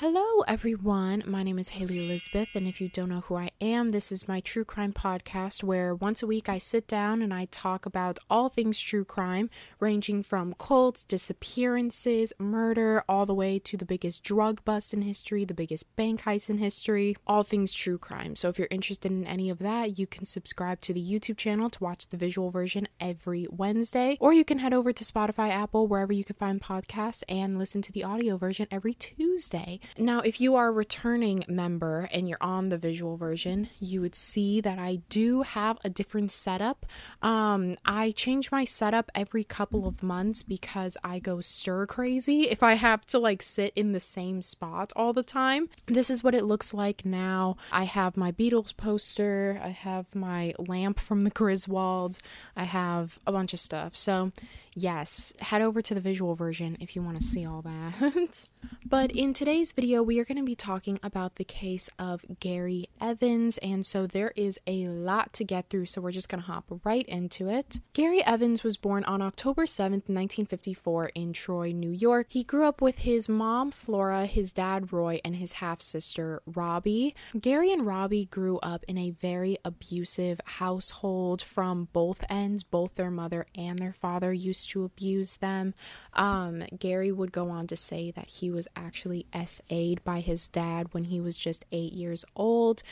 Hello, everyone. My name is Haley Elizabeth, and if you don't know who I am, this is my true crime podcast where once a week I sit down and I talk about all things true crime, ranging from cults, disappearances, murder, all the way to the biggest drug bust in history, the biggest bank heist in history, all things true crime. So if you're interested in any of that, you can subscribe to the YouTube channel to watch the visual version every Wednesday, or you can head over to Spotify, Apple, wherever you can find podcasts, and listen to the audio version every Tuesday. Now, if you are a returning member and you're on the visual version, you would see that I do have a different setup. Um, I change my setup every couple of months because I go stir crazy if I have to like sit in the same spot all the time. This is what it looks like now. I have my Beatles poster, I have my lamp from the Griswolds, I have a bunch of stuff. So, yes, head over to the visual version if you want to see all that. but in today's video, we are going to be talking about the case of Gary Evans, and so there is a lot to get through, so we're just going to hop right into it. Gary Evans was born on October 7th, 1954, in Troy, New York. He grew up with his mom, Flora, his dad, Roy, and his half sister, Robbie. Gary and Robbie grew up in a very abusive household from both ends. Both their mother and their father used to abuse them. Um, Gary would go on to say that he was actually SA'd by his dad when he was just eight years old.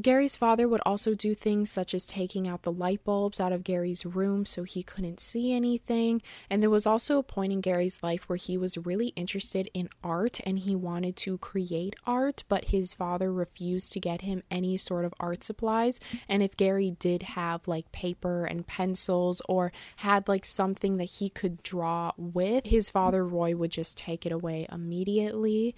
Gary's father would also do things such as taking out the light bulbs out of Gary's room so he couldn't see anything. And there was also a point in Gary's life where he was really interested in art and he wanted to create art, but his father refused to get him any sort of art supplies. And if Gary did have like paper and pencils or had like something that he could draw with, his father Roy would just take it away immediately.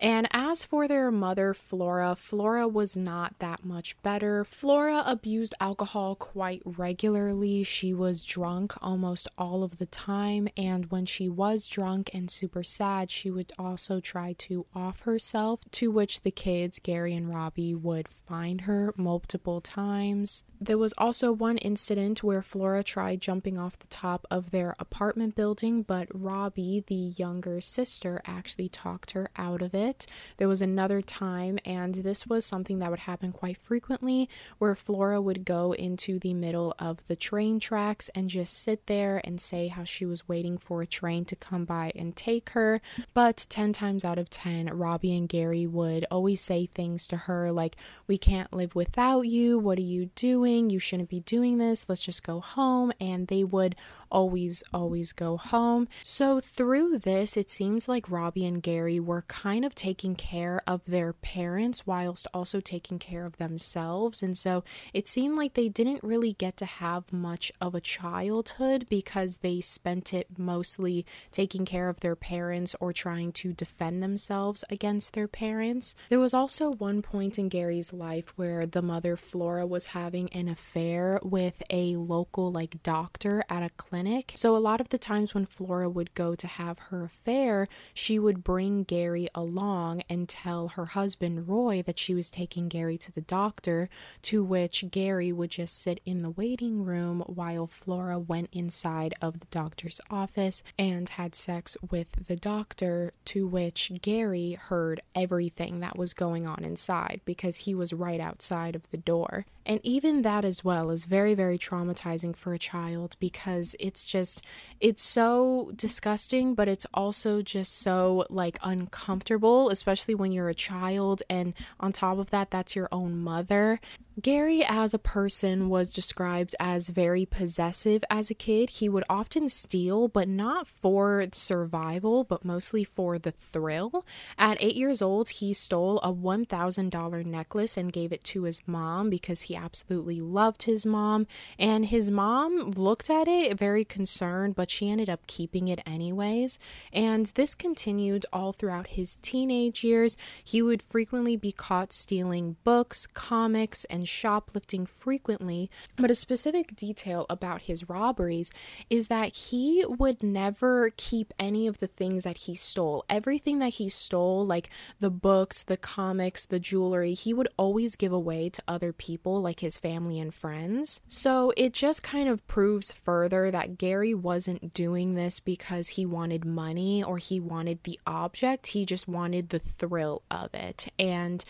And as for their mother, Flora, Flora was not that much better. Flora abused alcohol quite regularly. She was drunk almost all of the time, and when she was drunk and super sad, she would also try to off herself, to which the kids, Gary and Robbie, would find her multiple times. There was also one incident where Flora tried jumping off the top of their apartment building, but Robbie, the younger sister, actually talked her out of it. There was another time, and this was something that would happen quite frequently, where Flora would go into the middle of the train tracks and just sit there and say how she was waiting for a train to come by and take her. But 10 times out of 10, Robbie and Gary would always say things to her like, We can't live without you. What are you doing? You shouldn't be doing this. Let's just go home. And they would always, always go home. So through this, it seems like Robbie and Gary were kind of taking care of their parents whilst also taking care of themselves. And so it seemed like they didn't really get to have much of a childhood because they spent it mostly taking care of their parents or trying to defend themselves against their parents. There was also one point in Gary's life where the mother, Flora, was having an affair with a local, like, doctor at a clinic clinic. So, a lot of the times when Flora would go to have her affair, she would bring Gary along and tell her husband, Roy, that she was taking Gary to the doctor, to which Gary would just sit in the waiting room while Flora went inside of the doctor's office and had sex with the doctor, to which Gary heard everything that was going on inside because he was right outside of the door. And even that as well is very, very traumatizing for a child because it's just, it's so disgusting, but it's also just so like uncomfortable, especially when you're a child. And on top of that, that's your own mother. Gary, as a person, was described as very possessive as a kid. He would often steal, but not for survival, but mostly for the thrill. At eight years old, he stole a $1,000 necklace and gave it to his mom because he absolutely loved his mom. And his mom looked at it very concerned, but she ended up keeping it anyways. And this continued all throughout his teenage years. He would frequently be caught stealing books, comics, and shoplifting frequently. But a specific detail about his robberies is that he would never keep any of the things that he stole. Everything that he stole, like the books, the comics, the jewelry, he would always give away to other people, like his family and friends. So it just kind of proves further that Gary wasn't doing this because he wanted money or he wanted the object, he just wanted the thrill of it. And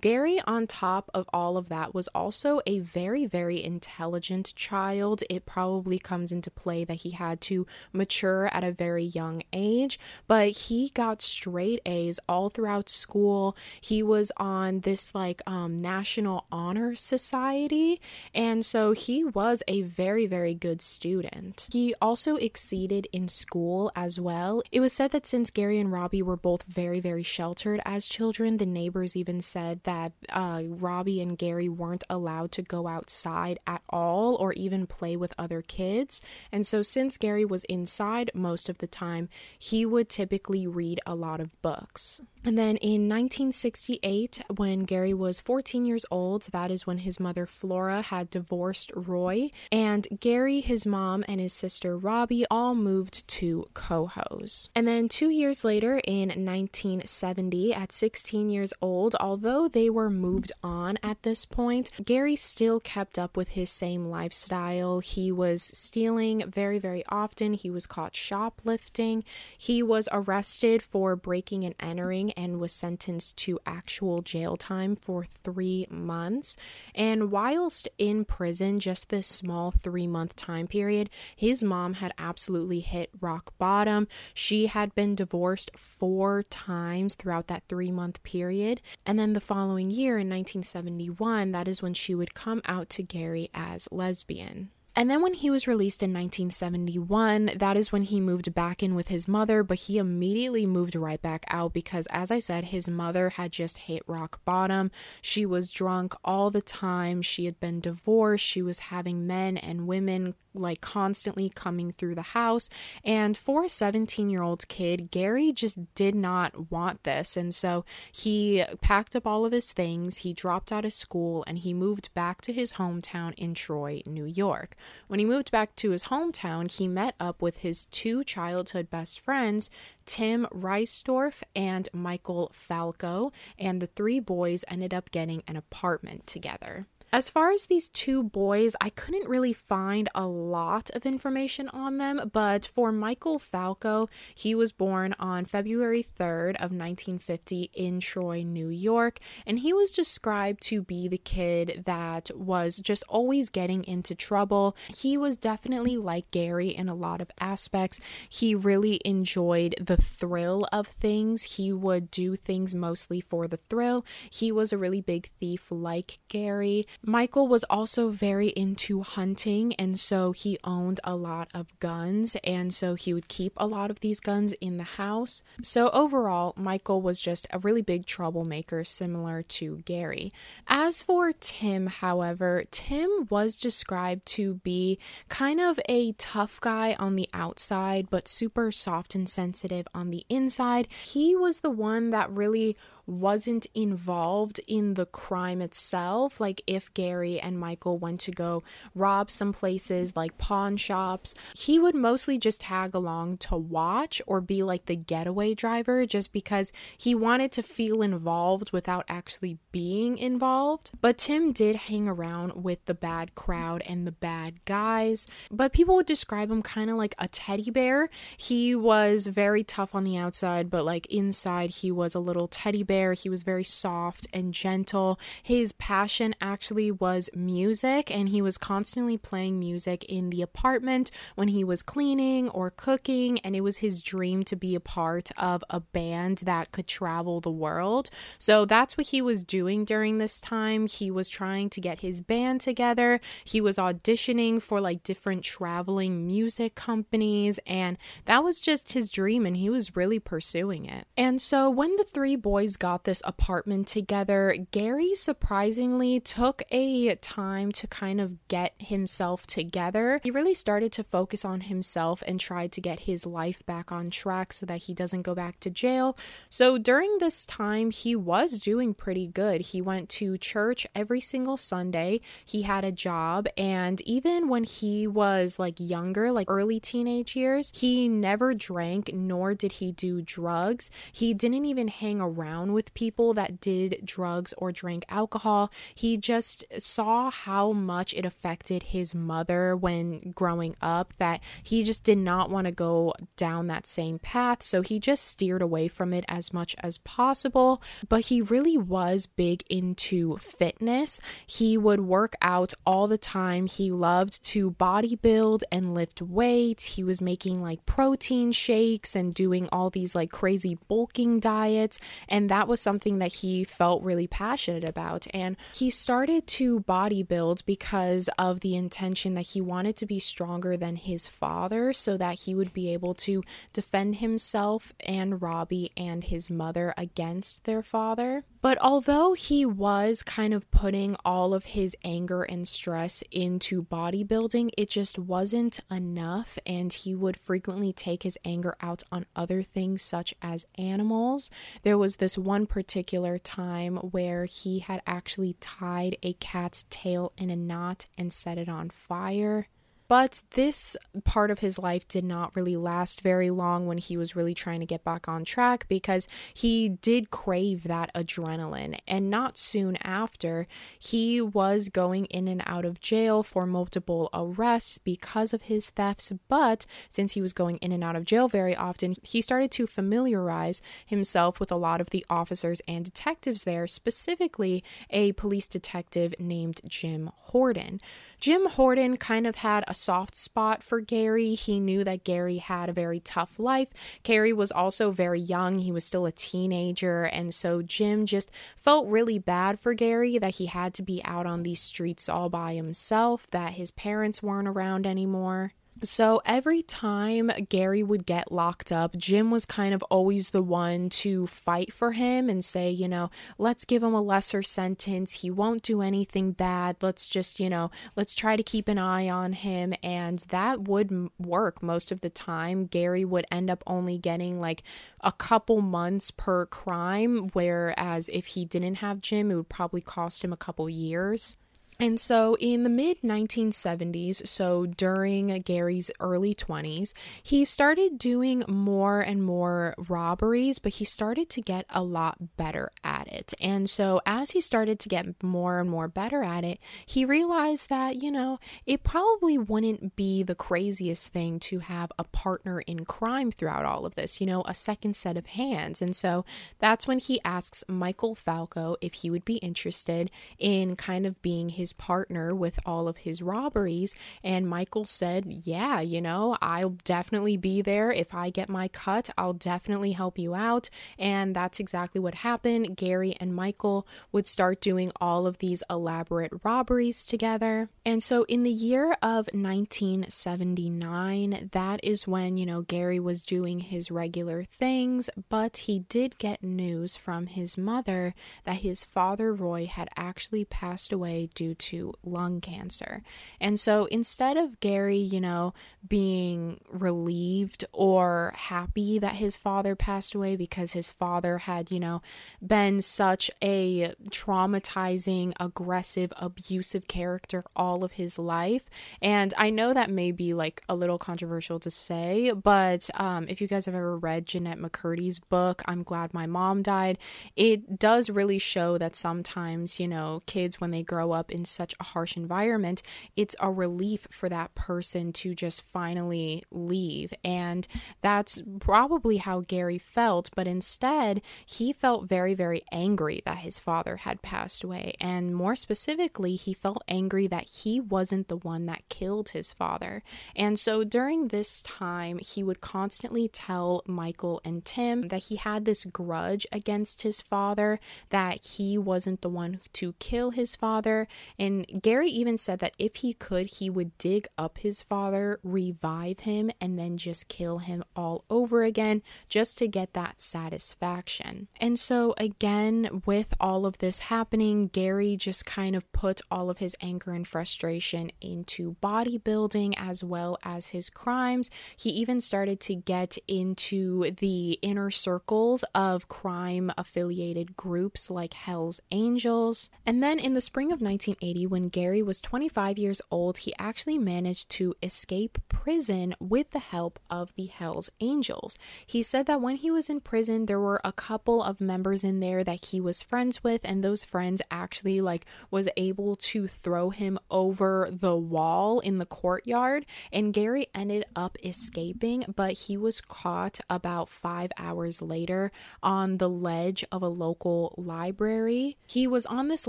Gary, on top of all of that, was also a very, very intelligent child. It probably comes into play that he had to mature at a very young age, but he got straight A's all throughout school. He was on this like um, National Honor Society, and so he was a very, very good student. He also exceeded in school as well. It was said that since Gary and Robbie were both very, very sheltered as children, the neighbors even said that uh, Robbie and Gary weren't allowed to go outside at all or even play with other kids. And so, since Gary was inside most of the time, he would typically read a lot of books. And then in 1968, when Gary was 14 years old, that is when his mother Flora had divorced Roy, and Gary, his mom, and his sister Robbie all moved to Cohoes. And then two years later, in 1970, at 16 years old, although they were moved on at this point, Gary still kept up with his same lifestyle. He was stealing very, very often, he was caught shoplifting, he was arrested for breaking and entering and was sentenced to actual jail time for three months. And whilst in prison, just this small three month time period, his mom had absolutely hit rock bottom. She had been divorced four times throughout that three month period. And then the following year, in 1971, that is when she would come out to Gary as lesbian. And then when he was released in 1971, that is when he moved back in with his mother, but he immediately moved right back out because, as I said, his mother had just hit rock bottom. She was drunk all the time. She had been divorced. She was having men and women like constantly coming through the house. And for a 17 year old kid, Gary just did not want this. And so he packed up all of his things, he dropped out of school, and he moved back to his hometown in Troy, New York. When he moved back to his hometown, he met up with his two childhood best friends, Tim Reisdorf and Michael Falco, and the three boys ended up getting an apartment together. As far as these two boys, I couldn't really find a lot of information on them, but for Michael Falco, he was born on February 3rd of 1950 in Troy, New York, and he was described to be the kid that was just always getting into trouble. He was definitely like Gary in a lot of aspects. He really enjoyed the thrill of things. He would do things mostly for the thrill. He was a really big thief like Gary. Michael was also very into hunting, and so he owned a lot of guns, and so he would keep a lot of these guns in the house. So, overall, Michael was just a really big troublemaker, similar to Gary. As for Tim, however, Tim was described to be kind of a tough guy on the outside, but super soft and sensitive on the inside. He was the one that really wasn't involved in the crime itself. Like if Gary and Michael went to go rob some places like pawn shops, he would mostly just tag along to watch or be like the getaway driver just because he wanted to feel involved without actually being involved. But Tim did hang around with the bad crowd and the bad guys, but people would describe him kind of like a teddy bear. He was very tough on the outside, but like inside, he was a little teddy bear bear. He was very soft and gentle. His passion actually was music, and he was constantly playing music in the apartment when he was cleaning or cooking. And it was his dream to be a part of a band that could travel the world. So that's what he was doing during this time. He was trying to get his band together, he was auditioning for like different traveling music companies, and that was just his dream, and he was really pursuing it. And so when the three boys got this apartment together, Gary surprisingly took a time to kind of get himself together. He really started to focus on himself and tried to get his life back on track so that he doesn't go back to jail. So during this time, he was doing pretty good. He went to church every single Sunday, he had a job, and even when he was like younger, like early teenage years, he never drank nor did he do drugs. He didn't even hang around with people that did drugs or drank alcohol. He just saw how much it affected his mother when growing up that he just did not want to go down that same path. So he just steered away from it as much as possible. But he really was big into fitness. He would work out all the time. He loved to bodybuild and lift weights. He was making like protein shakes and doing all these like crazy bulking diets. And that was something that he felt really passionate about. And he started to bodybuild because of the intention that he wanted to be stronger than his father so that he would be able to defend himself and Robbie and his mother against their father. But although he was kind of putting all of his anger and stress into bodybuilding, it just wasn't enough. And he would frequently take his anger out on other things, such as animals. There was this one particular time where he had actually tied a cat's tail in a knot and set it on fire. But this part of his life did not really last very long when he was really trying to get back on track because he did crave that adrenaline. And not soon after, he was going in and out of jail for multiple arrests because of his thefts. But since he was going in and out of jail very often, he started to familiarize himself with a lot of the officers and detectives there, specifically a police detective named Jim Horden. Jim Horden kind of had a soft spot for Gary. He knew that Gary had a very tough life. Gary was also very young, he was still a teenager, and so Jim just felt really bad for Gary that he had to be out on these streets all by himself, that his parents weren't around anymore. So every time Gary would get locked up, Jim was kind of always the one to fight for him and say, you know, let's give him a lesser sentence. He won't do anything bad. Let's just, you know, let's try to keep an eye on him. And that would work most of the time. Gary would end up only getting like a couple months per crime, whereas if he didn't have Jim, it would probably cost him a couple years. And so in the mid 1970s, so during Gary's early 20s, he started doing more and more robberies, but he started to get a lot better at it. And so as he started to get more and more better at it, he realized that, you know, it probably wouldn't be the craziest thing to have a partner in crime throughout all of this, you know, a second set of hands. And so that's when he asks Michael Falco if he would be interested in kind of being his partner with all of his robberies. And Michael said, Yeah, you know, I'll definitely be there. If I get my cut, I'll definitely help you out. And that's exactly what happened. Gary and Michael would start doing all of these elaborate robberies together. And so in the year of 1979, that is when, you know, Gary was doing his regular things, but he did get news from his mother that his father, Roy, had actually passed away due to lung cancer. And so instead of Gary, you know, being relieved or happy that his father passed away because his father had, you know, been such a traumatizing, aggressive, abusive character all of his life. And I know that may be like a little controversial to say, but um, if you guys have ever read Jennette McCurdy's book, I'm Glad My Mom Died, it does really show that sometimes, you know, kids when they grow up in such a harsh environment, it's a relief for that person to just finally leave. And that's probably how Gary felt, but instead, he felt very, very angry that his father had passed away. And more specifically, he felt angry that he wasn't the one that killed his father. And so during this time, he would constantly tell Michael and Tim that he had this grudge against his father, that he wasn't the one to kill his father, And Gary even said that if he could, he would dig up his father, revive him, and then just kill him all over again just to get that satisfaction. And so, again, with all of this happening, Gary just kind of put all of his anger and frustration into bodybuilding as well as his crimes. He even started to get into the inner circles of crime affiliated groups like Hell's Angels. And then in the spring of 1980, when Gary was 25 years old, he actually managed to escape prison with the help of the Hell's Angels. He said that when he was in prison, there were a couple of members in there that he was friends with, and those friends actually like was able to throw him over the wall in the courtyard. And Gary ended up escaping, but he was caught about five hours later on the ledge of a local library. He was on this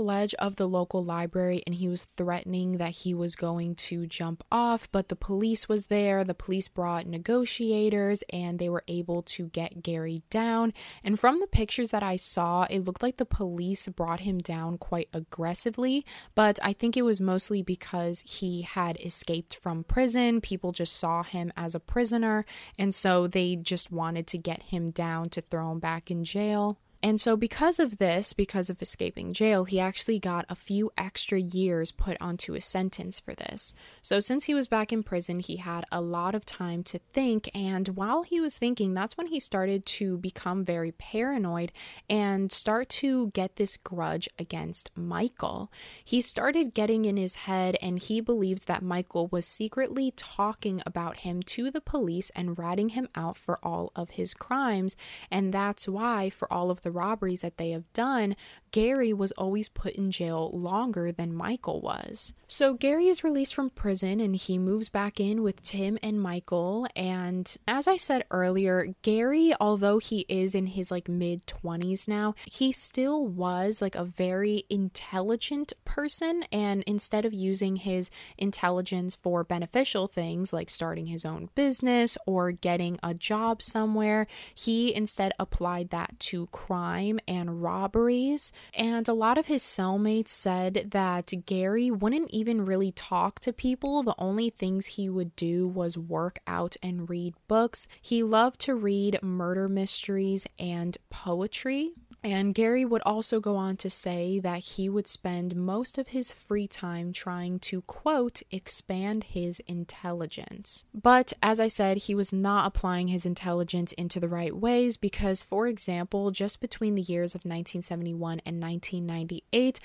ledge of the local library and he was threatening that he was going to jump off, but the police was there. The police brought negotiators and they were able to get Gary down. And from the pictures that I saw, it looked like the police brought him down quite aggressively, but I think it was mostly because he had escaped from prison. People just saw him as a prisoner, and so they just wanted to get him down to throw him back in jail. And so, because of this, because of escaping jail, he actually got a few extra years put onto his sentence for this. So, since he was back in prison, he had a lot of time to think. And while he was thinking, that's when he started to become very paranoid and start to get this grudge against Michael. He started getting in his head, and he believed that Michael was secretly talking about him to the police and ratting him out for all of his crimes. And that's why, for all of the robberies that they have done, Gary was always put in jail longer than Michael was. So Gary is released from prison and he moves back in with Tim and Michael. And as I said earlier, Gary, although he is in his like mid 20s now, he still was like a very intelligent person. And instead of using his intelligence for beneficial things like starting his own business or getting a job somewhere, he instead applied that to crime and robberies. And a lot of his cellmates said that Gary wouldn't even really talk to people. The only things he would do was work out and read books. He loved to read murder mysteries and poetry. And Gary would also go on to say that he would spend most of his free time trying to, quote, expand his intelligence. But as I said, he was not applying his intelligence into the right ways because, for example, just between the years of 1971 and 1998,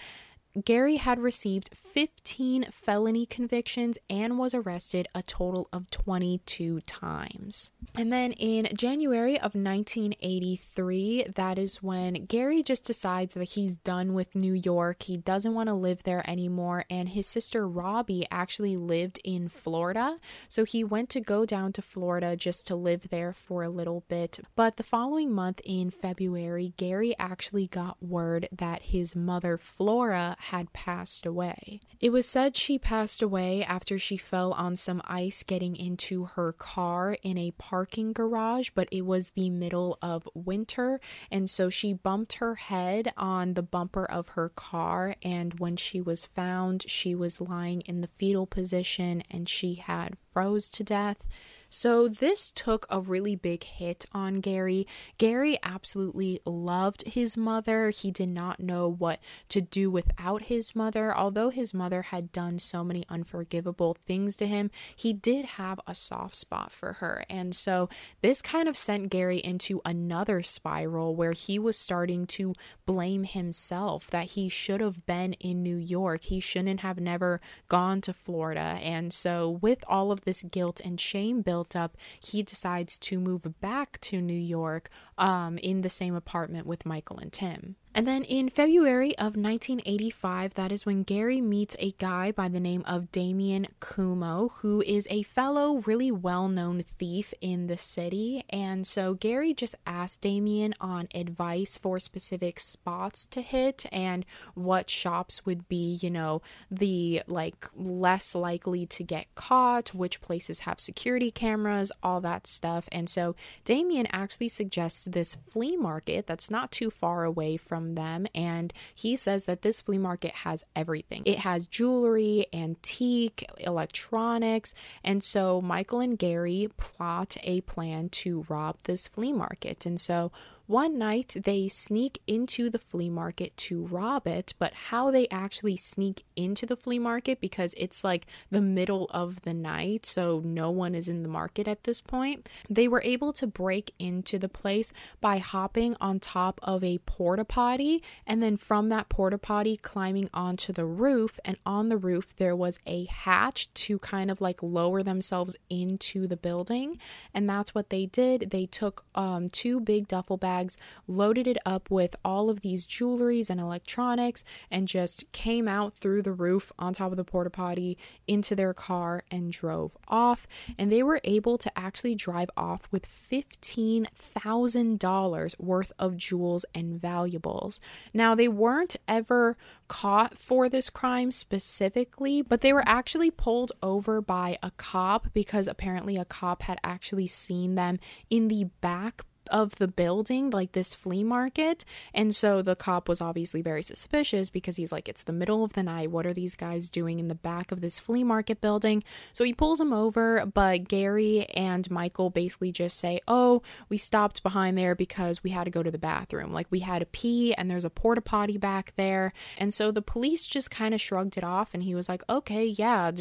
Gary had received 15 felony convictions and was arrested a total of 22 times. And then in January of 1983, that is when Gary just decides that he's done with New York. He doesn't want to live there anymore. And his sister Robbie actually lived in Florida. So he went to go down to Florida just to live there for a little bit. But the following month in February, Gary actually got word that his mother, Flora, had passed away. It was said she passed away after she fell on some ice getting into her car in a parking garage, but it was the middle of winter, and so she bumped her head on the bumper of her car. And when she was found, she was lying in the fetal position and she had froze to death. So this took a really big hit on Gary. Gary absolutely loved his mother. He did not know what to do without his mother. Although his mother had done so many unforgivable things to him, he did have a soft spot for her. And so this kind of sent Gary into another spiral where he was starting to blame himself that he should have been in New York. He shouldn't have never gone to Florida. And so with all of this guilt and shame built built up, he decides to move back to New York um, in the same apartment with Michael and Tim. And then in February of 1985, that is when Gary meets a guy by the name of Damien Cuomo, who is a fellow, really well known thief in the city. And so Gary just asked Damien on advice for specific spots to hit and what shops would be, you know, the like less likely to get caught, which places have security cameras, all that stuff. And so Damien actually suggests this flea market that's not too far away from from them. And he says that this flea market has everything it has jewelry, antique, electronics. And so Michael and Gary plot a plan to rob this flea market. And so one night they sneak into the flea market to rob it, but how they actually sneak into the flea market because it's like the middle of the night, so no one is in the market at this point. They were able to break into the place by hopping on top of a porta potty and then from that porta potty climbing onto the roof. And on the roof, there was a hatch to kind of like lower themselves into the building. And that's what they did. They took um, two big duffel bags bags, loaded it up with all of these jewelries and electronics, and just came out through the roof on top of the porta potty into their car and drove off. And they were able to actually drive off with $15,000 worth of jewels and valuables. Now, they weren't ever caught for this crime specifically, but they were actually pulled over by a cop because apparently a cop had actually seen them in the back of the building, like this flea market. And so the cop was obviously very suspicious because he's like, it's the middle of the night. What are these guys doing in the back of this flea market building? So he pulls him over, but Gary and Michael basically just say, oh, we stopped behind there because we had to go to the bathroom. Like we had to pee and there's a porta potty back there. And so the police just kind of shrugged it off and he was like, okay, yeah,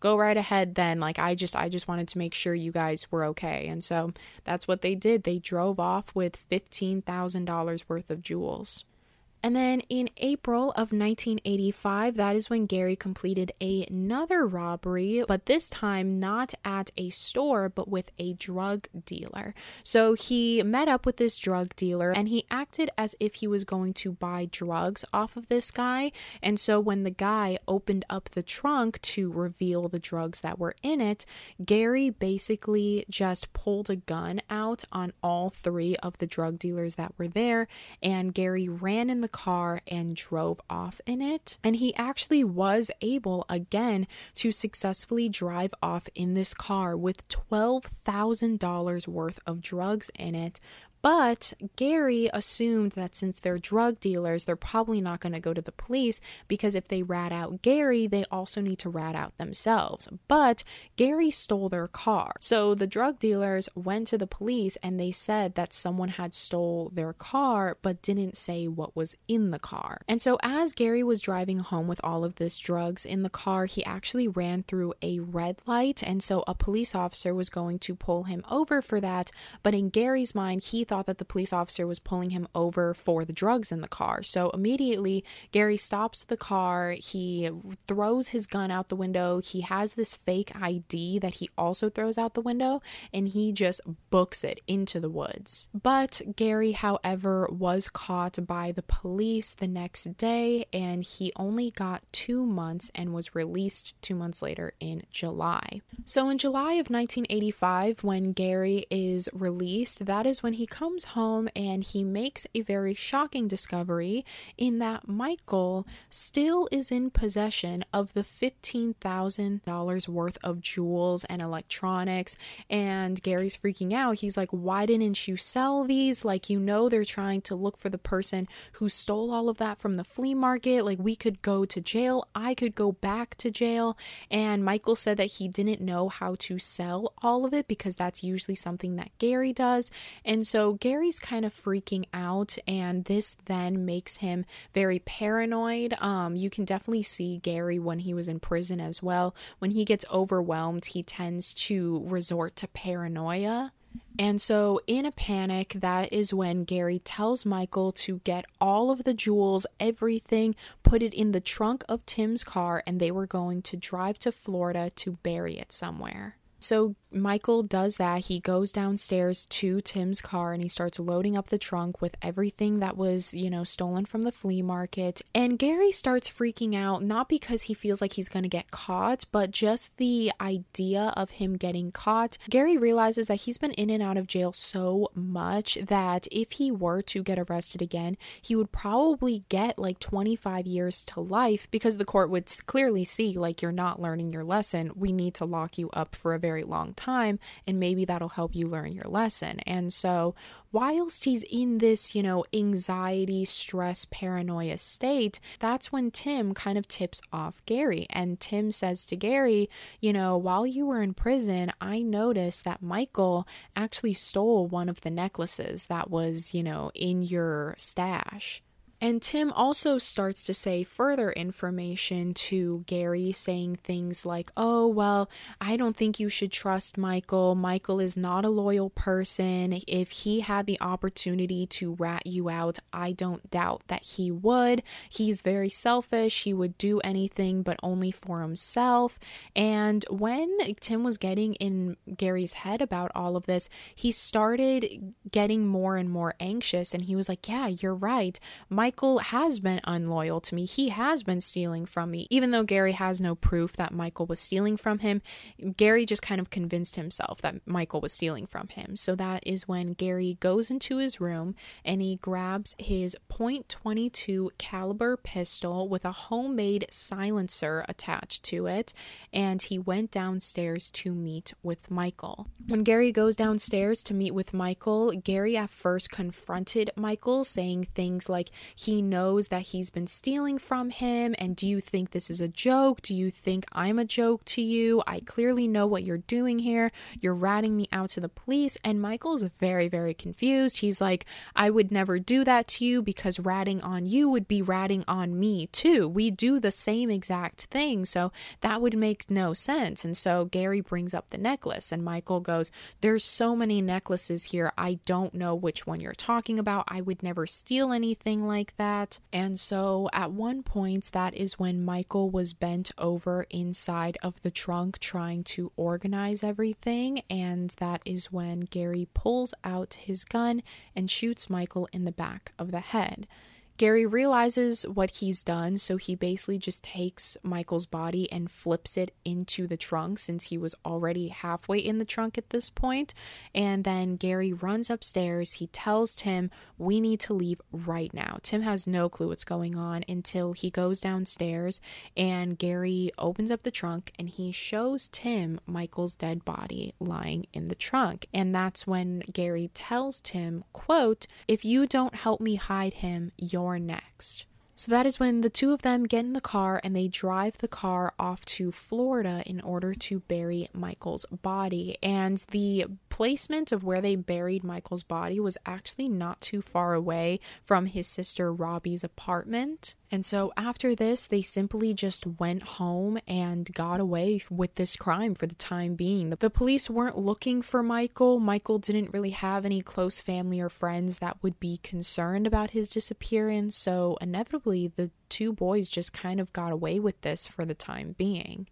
go right ahead then like i just i just wanted to make sure you guys were okay. And so that's what they did. They drove off with $15000 worth of jewels and then in April of 1985, that is when Gary completed another robbery, but this time not at a store, but with a drug dealer. So he met up with this drug dealer and he acted as if he was going to buy drugs off of this guy. And so when the guy opened up the trunk to reveal the drugs that were in it, Gary basically just pulled a gun out on all three of the drug dealers that were there. And Gary ran in the the car and drove off in it. And he actually was able again to successfully drive off in this car with $12,000 worth of drugs in it but Gary assumed that since they're drug dealers, they're probably not going to go to the police because if they rat out Gary, they also need to rat out themselves. But Gary stole their car. So the drug dealers went to the police and they said that someone had stole their car but didn't say what was in the car. And so as Gary was driving home with all of this drugs in the car, he actually ran through a red light and so a police officer was going to pull him over for that, but in Gary's mind, he thought that the police officer was pulling him over for the drugs in the car. So immediately, Gary stops the car. He throws his gun out the window. He has this fake ID that he also throws out the window and he just books it into the woods. But Gary, however, was caught by the police the next day and he only got two months and was released two months later in July. So in July of 1985, when Gary is released, that is when he comes home and he makes a very shocking discovery in that Michael still is in possession of the $15,000 worth of jewels and electronics. And Gary's freaking out. He's like, Why didn't you sell these? Like, you know, they're trying to look for the person who stole all of that from the flea market. Like, we could go to jail. I could go back to jail. And Michael said that he didn't know how to sell all of it because that's usually something that Gary does. And so Gary's kind of freaking out, and this then makes him very paranoid. Um, you can definitely see Gary when he was in prison as well. When he gets overwhelmed, he tends to resort to paranoia. And so, in a panic, that is when Gary tells Michael to get all of the jewels, everything, put it in the trunk of Tim's car, and they were going to drive to Florida to bury it somewhere. So Michael does that. He goes downstairs to Tim's car and he starts loading up the trunk with everything that was, you know, stolen from the flea market. And Gary starts freaking out, not because he feels like he's going to get caught, but just the idea of him getting caught. Gary realizes that he's been in and out of jail so much that if he were to get arrested again, he would probably get like 25 years to life because the court would clearly see, like, you're not learning your lesson. We need to lock you up for a very very long time, and maybe that'll help you learn your lesson. And so, whilst he's in this, you know, anxiety, stress, paranoia state, that's when Tim kind of tips off Gary. And Tim says to Gary, you know, while you were in prison, I noticed that Michael actually stole one of the necklaces that was, you know, in your stash. And Tim also starts to say further information to Gary, saying things like, Oh, well, I don't think you should trust Michael. Michael is not a loyal person. If he had the opportunity to rat you out, I don't doubt that he would. He's very selfish. He would do anything, but only for himself. And when Tim was getting in Gary's head about all of this, he started getting more and more anxious. And he was like, Yeah, you're right. My Michael has been unloyal to me. He has been stealing from me. Even though Gary has no proof that Michael was stealing from him, Gary just kind of convinced himself that Michael was stealing from him. So that is when Gary goes into his room and he grabs his .22 caliber pistol with a homemade silencer attached to it and he went downstairs to meet with Michael. When Gary goes downstairs to meet with Michael, Gary at first confronted Michael saying things like he knows that he's been stealing from him. And do you think this is a joke? Do you think I'm a joke to you? I clearly know what you're doing here. You're ratting me out to the police. And Michael's very, very confused. He's like, I would never do that to you because ratting on you would be ratting on me too. We do the same exact thing. So that would make no sense. And so Gary brings up the necklace, and Michael goes, There's so many necklaces here. I don't know which one you're talking about. I would never steal anything like like that. And so at one point, that is when Michael was bent over inside of the trunk trying to organize everything. And that is when Gary pulls out his gun and shoots Michael in the back of the head. Gary realizes what he's done, so he basically just takes Michael's body and flips it into the trunk since he was already halfway in the trunk at this point. And then Gary runs upstairs. He tells Tim, We need to leave right now. Tim has no clue what's going on until he goes downstairs and Gary opens up the trunk and he shows Tim Michael's dead body lying in the trunk. And that's when Gary tells Tim, quote, If you don't help me hide him, you're next. So that is when the two of them get in the car and they drive the car off to Florida in order to bury Michael's body. And the placement of where they buried Michael's body was actually not too far away from his sister Robbie's apartment. And so after this, they simply just went home and got away with this crime for the time being. The police weren't looking for Michael. Michael didn't really have any close family or friends that would be concerned about his disappearance. So inevitably, the two boys just kind of got away with this for the time being.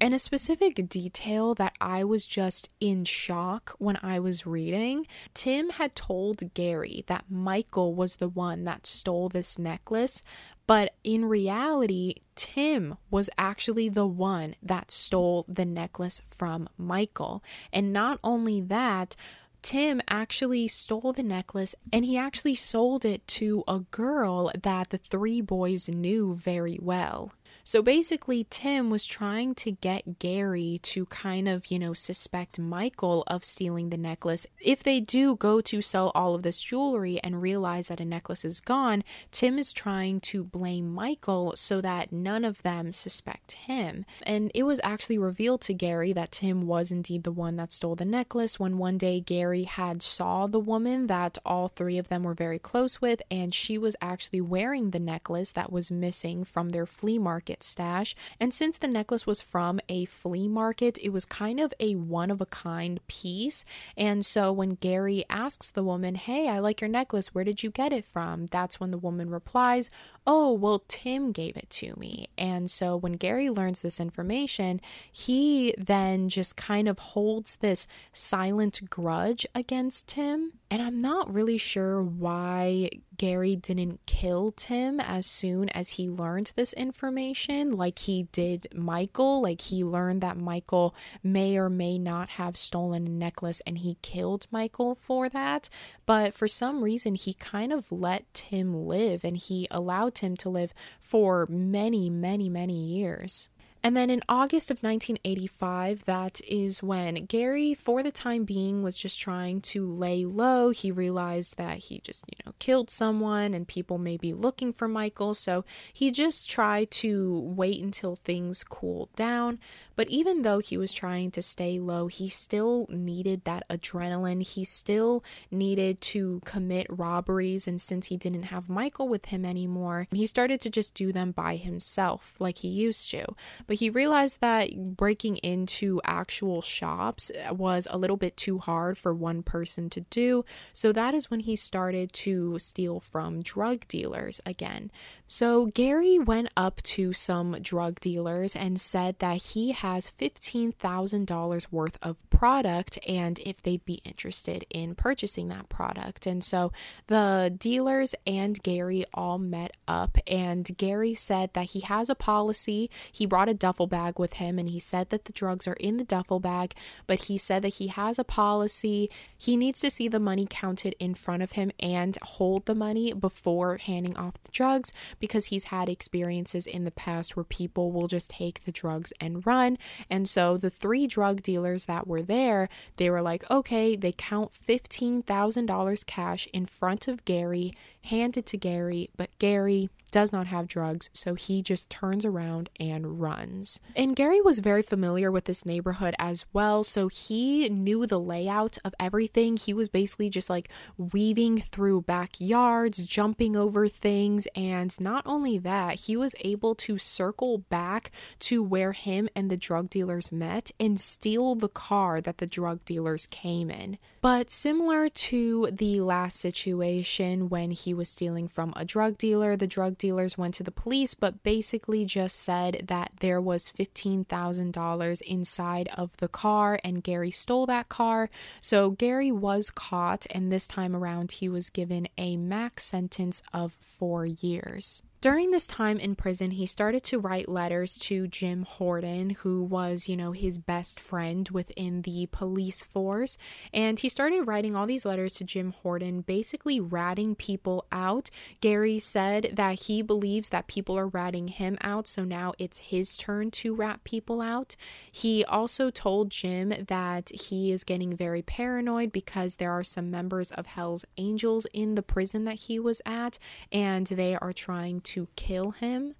And a specific detail that I was just in shock when I was reading Tim had told Gary that Michael was the one that stole this necklace, but in reality, Tim was actually the one that stole the necklace from Michael. And not only that, Tim actually stole the necklace and he actually sold it to a girl that the three boys knew very well. So basically, Tim was trying to get Gary to kind of, you know, suspect Michael of stealing the necklace. If they do go to sell all of this jewelry and realize that a necklace is gone, Tim is trying to blame Michael so that none of them suspect him. And it was actually revealed to Gary that Tim was indeed the one that stole the necklace when one day Gary had saw the woman that all three of them were very close with and she was actually wearing the necklace that was missing from their flea market stash. And since the necklace was from a flea market, it was kind of a one of a kind piece. And so when Gary asks the woman, Hey, I like your necklace, where did you get it from? That's when the woman replies, Oh, well, Tim gave it to me. And so when Gary learns this information, he then just kind of holds this silent grudge against Tim. And I'm not really sure why Gary didn't kill Tim as soon as he learned this information, like he did Michael. Like he learned that Michael may or may not have stolen a necklace and he killed Michael for that. But for some reason, he kind of let Tim live and he allowed Tim to live for many, many, many years. And then in August of 1985, that is when Gary, for the time being, was just trying to lay low. He realized that he just, you know, killed someone and people may be looking for Michael. So he just tried to wait until things cooled down. But even though he was trying to stay low, he still needed that adrenaline. He still needed to commit robberies. And since he didn't have Michael with him anymore, he started to just do them by himself like he used to. But he realized that breaking into actual shops was a little bit too hard for one person to do. So that is when he started to steal from drug dealers again. So Gary went up to some drug dealers and said that he has $15,000 worth of product and if they'd be interested in purchasing that product. And so the dealers and Gary all met up and Gary said that he has a policy. He brought a duffel bag with him and he said that the drugs are in the duffel bag, but he said that he has a policy. He needs to see the money counted in front of him and hold the money before handing off the drugs because he's had experiences in the past where people will just take the drugs and run. And so the three drug dealers that were there, they were like, okay, they count $15,000 cash in front of Gary, handed to Gary, but Gary does not have drugs, so he just turns around and runs. And Gary was very familiar with this neighborhood as well, so he knew the layout of everything. He was basically just like weaving through backyards, jumping over things, and not only that, he was able to circle back to where him and the drug dealers met and steal the car that the drug dealers came in. But similar to the last situation when he was stealing from a drug dealer, the drug dealers went to the police, but basically just said that there was $15,000 inside of the car and Gary stole that car. So Gary was caught, and this time around, he was given a max sentence of four years. During this time in prison, he started to write letters to Jim Horton, who was, you know, his best friend within the police force. And he started writing all these letters to Jim Horton, basically ratting people out. Gary said that he believes that people are ratting him out, so now it's his turn to rat people out. He also told Jim that he is getting very paranoid because there are some members of Hell's Angels in the prison that he was at, and they are trying to to kill him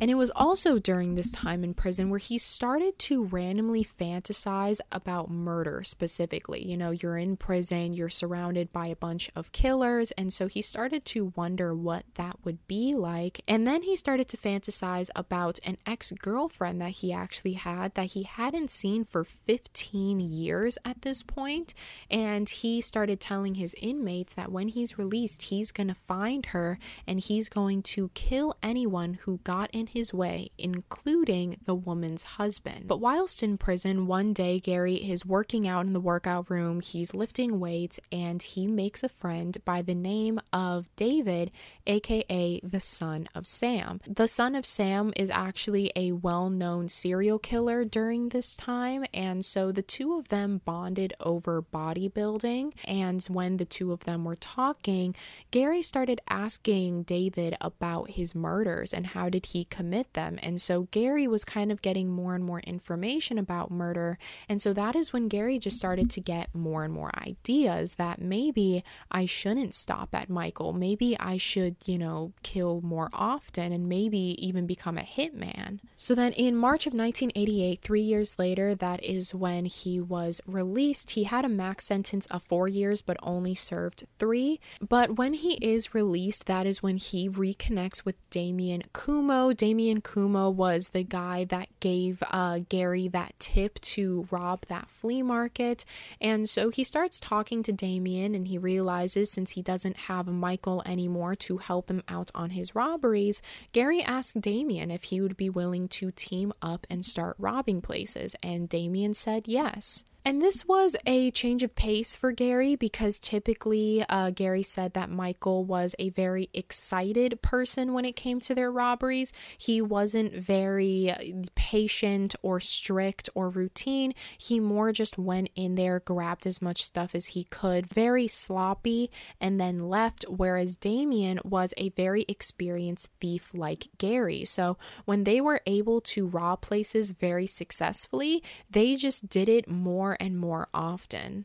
and it was also during this time in prison where he started to randomly fantasize about murder specifically. You know, you're in prison, you're surrounded by a bunch of killers, and so he started to wonder what that would be like. And then he started to fantasize about an ex girlfriend that he actually had that he hadn't seen for 15 years at this point. And he started telling his inmates that when he's released, he's going to find her and he's going to kill anyone who got got in his way, including the woman's husband. But whilst in prison, one day Gary is working out in the workout room, he's lifting weights, and he makes a friend by the name of David, aka the son of Sam. The son of Sam is actually a well known serial killer during this time, and so the two of them bonded over bodybuilding. And when the two of them were talking, Gary started asking David about his murders and how did he commit them. And so Gary was kind of getting more and more information about murder. And so that is when Gary just started to get more and more ideas that maybe I shouldn't stop at Michael. Maybe I should, you know, kill more often and maybe even become a hitman. So then in March of 1988, three years later, that is when he was released. He had a max sentence of four years, but only served three. But when he is released, that is when he reconnects with Damien Cuomo Cuomo, Damien Cuomo was the guy that gave uh, Gary that tip to rob that flea market. And so he starts talking to Damien and he realizes since he doesn't have Michael anymore to help him out on his robberies, Gary asks Damien if he would be willing to team up and start robbing places. And Damien said yes. And this was a change of pace for Gary because typically uh, Gary said that Michael was a very excited person when it came to their robberies. He wasn't very patient or strict or routine. He more just went in there, grabbed as much stuff as he could, very sloppy, and then left. Whereas Damien was a very experienced thief like Gary. So when they were able to rob places very successfully, they just did it more and more often.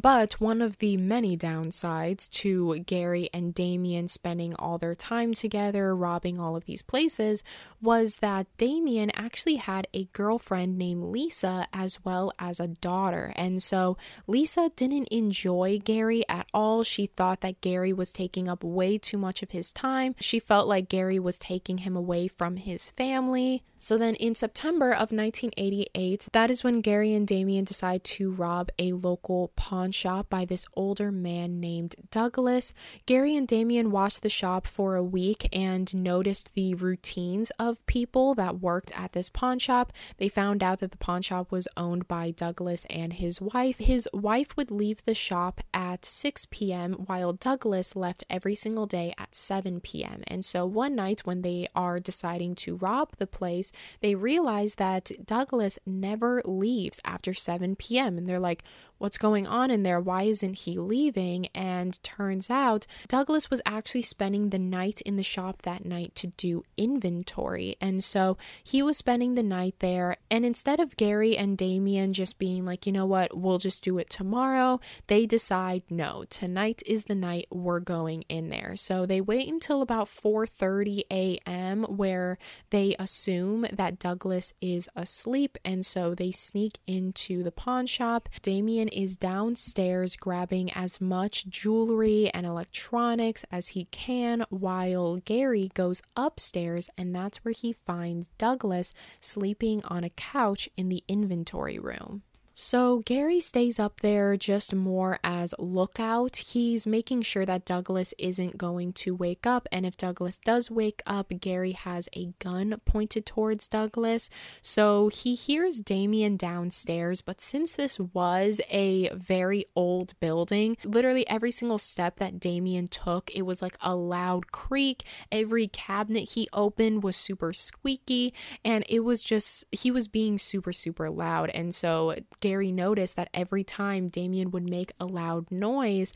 But one of the many downsides to Gary and Damien spending all their time together, robbing all of these places, was that Damien actually had a girlfriend named Lisa as well as a daughter. And so Lisa didn't enjoy Gary at all. She thought that Gary was taking up way too much of his time. She felt like Gary was taking him away from his family. So then in September of 1988, that is when Gary and Damien decide to rob a local pawn shop by this older man named Douglas. Gary and Damien watched the shop for a week and noticed the routines of people that worked at this pawn shop. They found out that the pawn shop was owned by Douglas and his wife. His wife would leave the shop at 6 p.m., while Douglas left every single day at 7 p.m. And so one night when they are deciding to rob the place, they realize that Douglas never leaves after 7 p.m. And they're like, what's going on in there? Why isn't he leaving? And turns out Douglas was actually spending the night in the shop that night to do inventory. And so he was spending the night there. And instead of Gary and Damien just being like, you know what, we'll just do it tomorrow, they decide, no, tonight is the night we're going in there. So they wait until about 4:30 a.m. where they assume that Douglas is asleep. And so they sneak into the pawn shop. Damien is downstairs grabbing as much jewelry and electronics as he can, while Gary goes upstairs and that's where he finds Douglas sleeping on a couch in the inventory room. So Gary stays up there just more as lookout. He's making sure that Douglas isn't going to wake up, and if Douglas does wake up, Gary has a gun pointed towards Douglas. So he hears Damien downstairs, but since this was a very old building, literally every single step that Damien took, it was like a loud creak. Every cabinet he opened was super squeaky, and it was just he was being super super loud. And so Gary noticed that every time Damien would make a loud noise,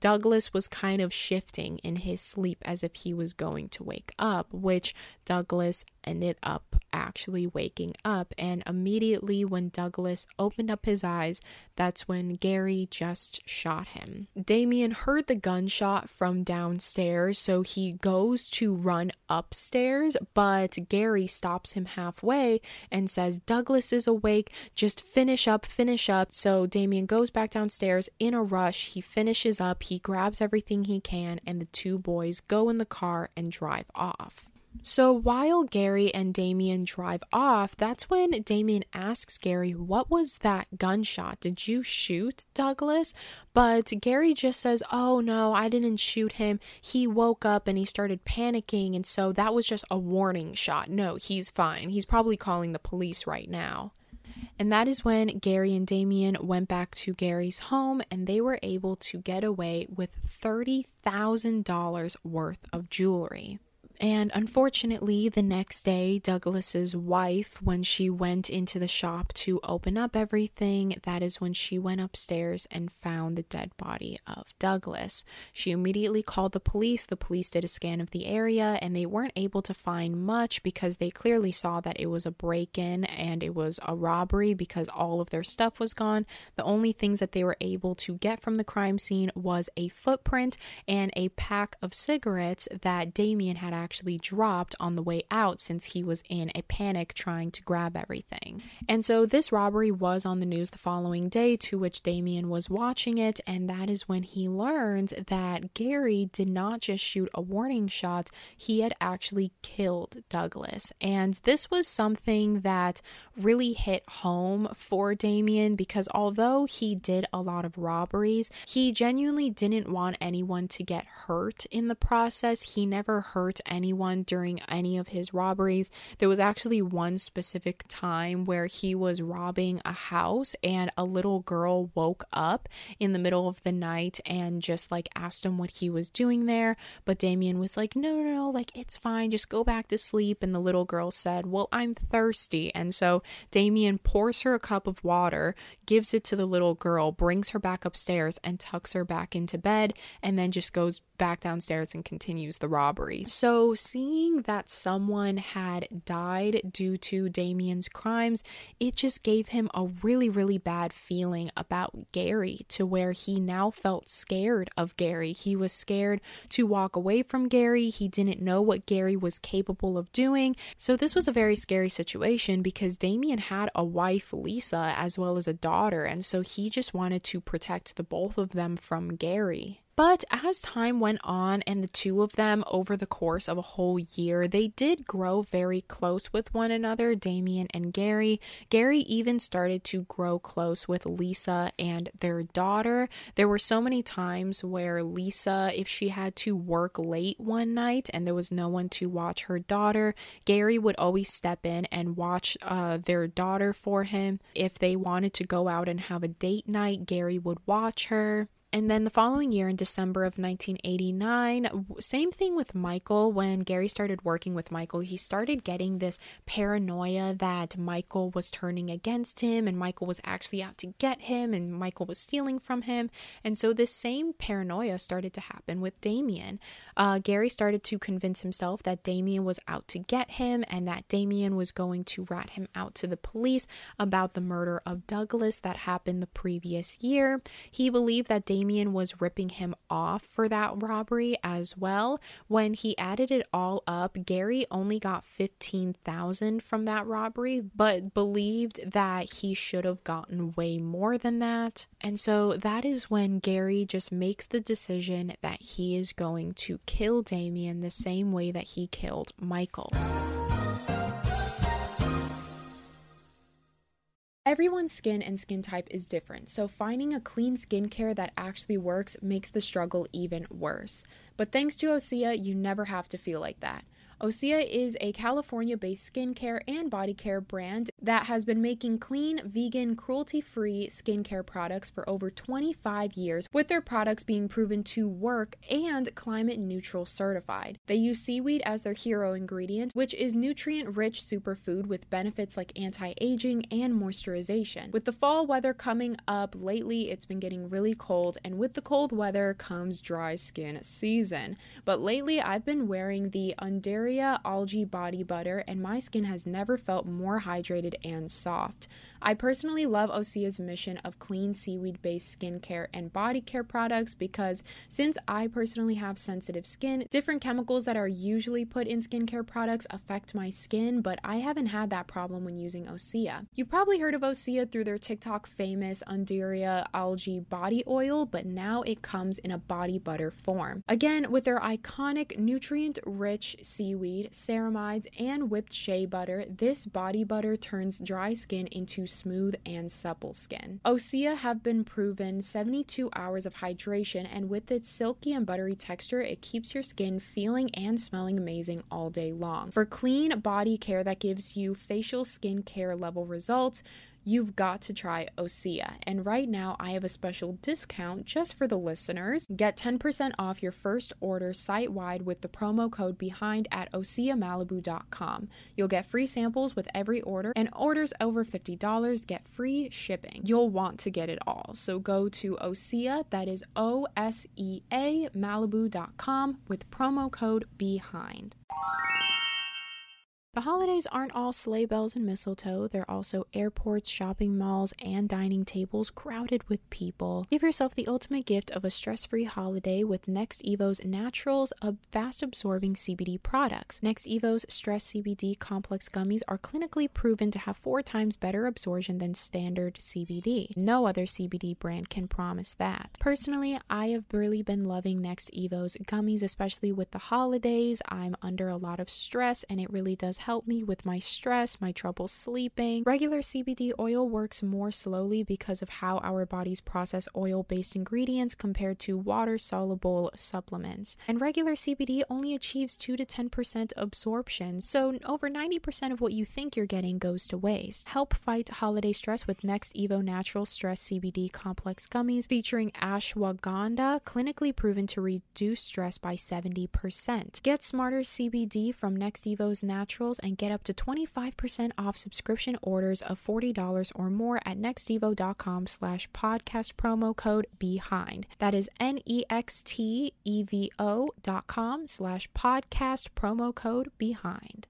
Douglas was kind of shifting in his sleep as if he was going to wake up, which Douglas ended up actually waking up. And immediately when Douglas opened up his eyes, that's when Gary just shot him. Damien heard the gunshot from downstairs, so he goes to run upstairs, but Gary stops him halfway and says, Douglas is awake, just finish up, finish up. So Damien goes back downstairs in a rush. He finishes up, he grabs everything he can, and the two boys go in the car and drive off. So while Gary and Damien drive off, that's when Damien asks Gary, What was that gunshot? Did you shoot Douglas? But Gary just says, Oh no, I didn't shoot him. He woke up and he started panicking, and so that was just a warning shot. No, he's fine. He's probably calling the police right now. And that is when Gary and Damien went back to Gary's home and they were able to get away with $30,000 worth of jewelry. And unfortunately, the next day, Douglas's wife, when she went into the shop to open up everything, that is when she went upstairs and found the dead body of Douglas. She immediately called the police. The police did a scan of the area and they weren't able to find much because they clearly saw that it was a break in and it was a robbery because all of their stuff was gone. The only things that they were able to get from the crime scene was a footprint and a pack of cigarettes that Damien had actually actually dropped on the way out since he was in a panic trying to grab everything. And so this robbery was on the news the following day, to which Damien was watching it, and that is when he learned that Gary did not just shoot a warning shot, he had actually killed Douglas. And this was something that really hit home for Damien because although he did a lot of robberies, he genuinely didn't want anyone to get hurt in the process. He never hurt anyone during any of his robberies. There was actually one specific time where he was robbing a house and a little girl woke up in the middle of the night and just like asked him what he was doing there. But Damien was like, no, no, no, like it's fine, just go back to sleep. And the little girl said, well, I'm thirsty. And so Damien pours her a cup of water, gives it to the little girl, brings her back upstairs, and tucks her back into bed, and then just goes back downstairs and continues the robbery. So, seeing that someone had died due to Damien's crimes, it just gave him a really, really bad feeling about Gary to where he now felt scared of Gary. He was scared to walk away from Gary. He didn't know what Gary was capable of doing. So, this was a very scary situation because Damien had a wife, Lisa, as well as a daughter, and so he just wanted to protect the both of them from Gary. But as time went on and the two of them over the course of a whole year, they did grow very close with one another, Damien and Gary. Gary even started to grow close with Lisa and their daughter. There were so many times where Lisa, if she had to work late one night and there was no one to watch her daughter, Gary would always step in and watch uh, their daughter for him. If they wanted to go out and have a date night, Gary would watch her. And then the following year, in December of 1989, same thing with Michael. When Gary started working with Michael, he started getting this paranoia that Michael was turning against him and Michael was actually out to get him and Michael was stealing from him. And so this same paranoia started to happen with Damien. Uh, Gary started to convince himself that Damien was out to get him and that Damien was going to rat him out to the police about the murder of Douglas that happened the previous year. He believed that Damien Damien was ripping him off for that robbery as well. When he added it all up, Gary only got 15,000 from that robbery, but believed that he should have gotten way more than that. And so that is when Gary just makes the decision that he is going to kill Damien the same way that he killed Michael. Everyone's skin and skin type is different, so finding a clean skincare that actually works makes the struggle even worse. But thanks to Osea, you never have to feel like that. Osea is a California based skincare and body care brand that has been making clean, vegan, cruelty free skincare products for over 25 years, with their products being proven to work and climate neutral certified. They use seaweed as their hero ingredient, which is nutrient rich superfood with benefits like anti aging and moisturization. With the fall weather coming up lately, it's been getting really cold, and with the cold weather comes dry skin season. But lately, I've been wearing the Algae Body Butter, and my skin has never felt more hydrated and soft. I personally love Osea's mission of clean seaweed based skincare and body care products because since I personally have sensitive skin, different chemicals that are usually put in skincare products affect my skin, but I haven't had that problem when using Osea. You've probably heard of Osea through their TikTok famous Undaria algae body oil, but now it comes in a body butter form. Again, with their iconic nutrient rich seaweed, ceramides, and whipped shea butter, this body butter turns dry skin into smooth and supple skin. Osea have been proven 72 hours of hydration, and with its silky and buttery texture, it keeps your skin feeling and smelling amazing all day long. For clean body care that gives you facial skin care level results, you've got to try Osea. And right now, I have a special discount just for the listeners. Get 10% off your first order site wide with the promo code behind at OseaMalibu.com. You'll get free samples with every order, and orders over $50 get free shipping. You'll want to get it all. So go to Osea, that is O S E A, Malibu.com with promo code behind. The holidays aren't all sleigh bells and mistletoe, they're also airports, shopping malls, and dining tables crowded with people. Give yourself the ultimate gift of a stress free holiday with Next Evo's Naturals, a fast absorbing CBD products. Next Evo's Stress CBD complex gummies are clinically proven to have four times better absorption than standard CBD. No other CBD brand can promise that. Personally, I have really been loving Next Evo's gummies, especially with the holidays. I'm under a lot of stress, and it really does help me with my stress, my trouble sleeping. Regular CBD oil works more slowly because of how our bodies process oil based ingredients compared to water soluble supplements. And regular CBD only achieves 2 to 10% absorption, so over 90% of what you think you're getting goes to waste. Help fight holiday stress with Next Evo Natural Stress CBD Complex Gummies featuring ashwagandha, clinically proven to reduce stress by 70%. Get smarter CBD from Next Evo's Naturals and get up to 25% off subscription orders of $40 or more at nextevo.com slash podcast promo code BEHIND. That is N-E-X-T-E-V-O dot com slash podcast promo code BEHIND.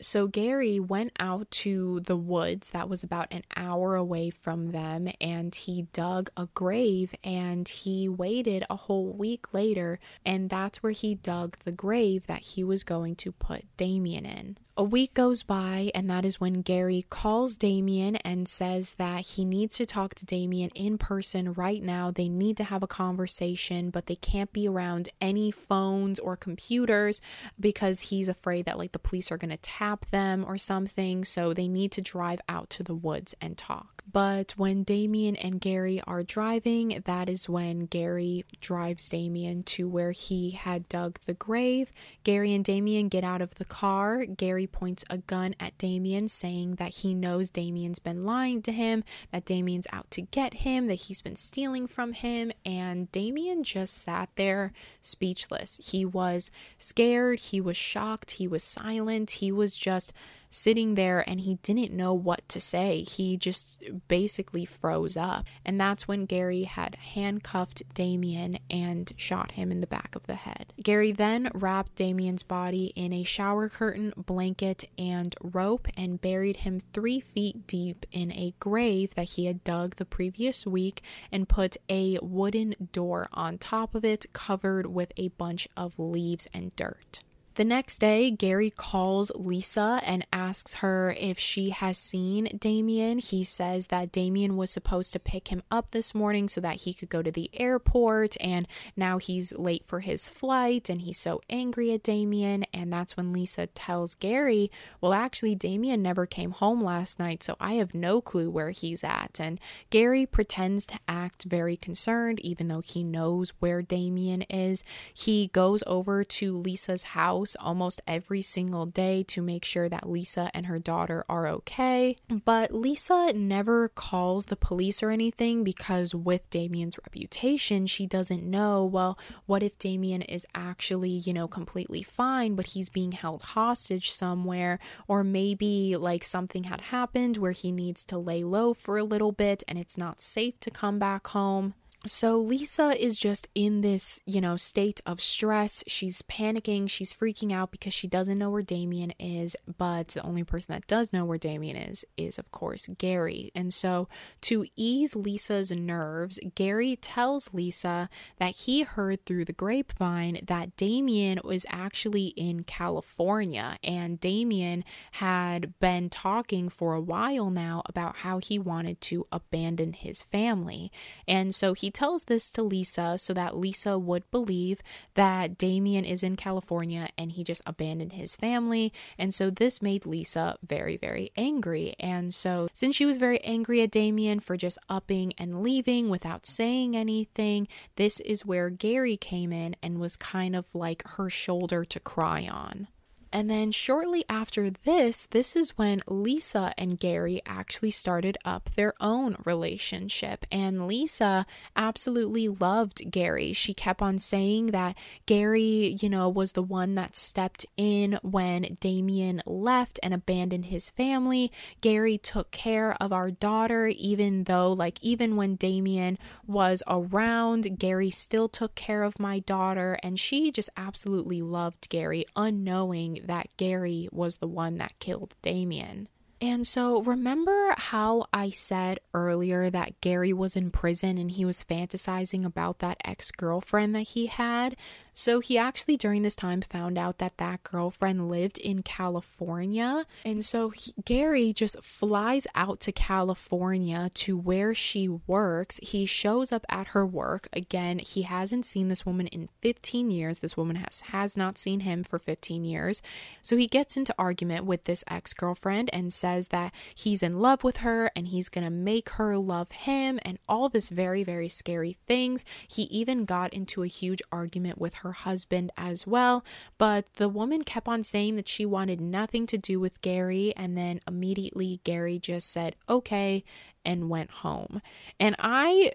So Gary went out to the woods that was about an hour away from them and he dug a grave and he waited a whole week later and that's where he dug the grave that he was going to put Damien in. A week goes by, and that is when Gary calls Damien and says that he needs to talk to Damien in person right now. They need to have a conversation, but they can't be around any phones or computers because he's afraid that like the police are going to tap them or something. So they need to drive out to the woods and talk. But when Damien and Gary are driving, that is when Gary drives Damien to where he had dug the grave. Gary and Damien get out of the car. Gary points a gun at Damien, saying that he knows Damien's been lying to him, that Damien's out to get him, that he's been stealing from him. And Damien just sat there speechless. He was scared, he was shocked, he was silent, he was just sitting there and he didn't know what to say. He just basically froze up. And that's when Gary had handcuffed Damien and shot him in the back of the head. Gary then wrapped Damien's body in a shower curtain, blanket, and rope and buried him three feet deep in a grave that he had dug the previous week and put a wooden door on top of it covered with a bunch of leaves and dirt. The next day, Gary calls Lisa and asks her if she has seen Damien. He says that Damien was supposed to pick him up this morning so that he could go to the airport, and now he's late for his flight, and he's so angry at Damien. And that's when Lisa tells Gary, Well, actually, Damien never came home last night, so I have no clue where he's at. And Gary pretends to act very concerned, even though he knows where Damien is. He goes over to Lisa's house almost every single day to make sure that Lisa and her daughter are okay. But Lisa never calls the police or anything because, with Damien's reputation, she doesn't know well, what if Damien is actually, you know, completely fine, but he's being held hostage somewhere, or maybe like something had happened where he needs to lay low for a little bit and it's not safe to come back home. So Lisa is just in this, you know, state of stress. She's panicking, she's freaking out because she doesn't know where Damien is, but the only person that does know where Damien is is of course Gary. And so to ease Lisa's nerves, Gary tells Lisa that he heard through the grapevine that Damien was actually in California and Damien had been talking for a while now about how he wanted to abandon his family. And so he tells this to Lisa so that Lisa would believe that Damien is in California and he just abandoned his family. And so this made Lisa very, very angry. And so, since she was very angry at Damien for just upping and leaving without saying anything, this is where Gary came in and was kind of like her shoulder to cry on. And then shortly after this, this is when Lisa and Gary actually started up their own relationship. And Lisa absolutely loved Gary. She kept on saying that Gary, you know, was the one that stepped in when Damien left and abandoned his family. Gary took care of our daughter, even though, like, even when Damien was around, Gary still took care of my daughter. And she just absolutely loved Gary, unknowing that Gary was the one that killed Damien. And so, remember how I said earlier that Gary was in prison and he was fantasizing about that ex girlfriend that he had? So he actually, during this time, found out that that girlfriend lived in California. And so he, Gary just flies out to California to where she works. He shows up at her work. Again, he hasn't seen this woman in 15 years. This woman has, has not seen him for 15 years. So he gets into argument with this ex girlfriend and says that he's in love with her and he's going to make her love him and all this very, very scary things. He even got into a huge argument with her husband as well. But the woman kept on saying that she wanted nothing to do with Gary, and then immediately Gary just said, okay, and went home. And I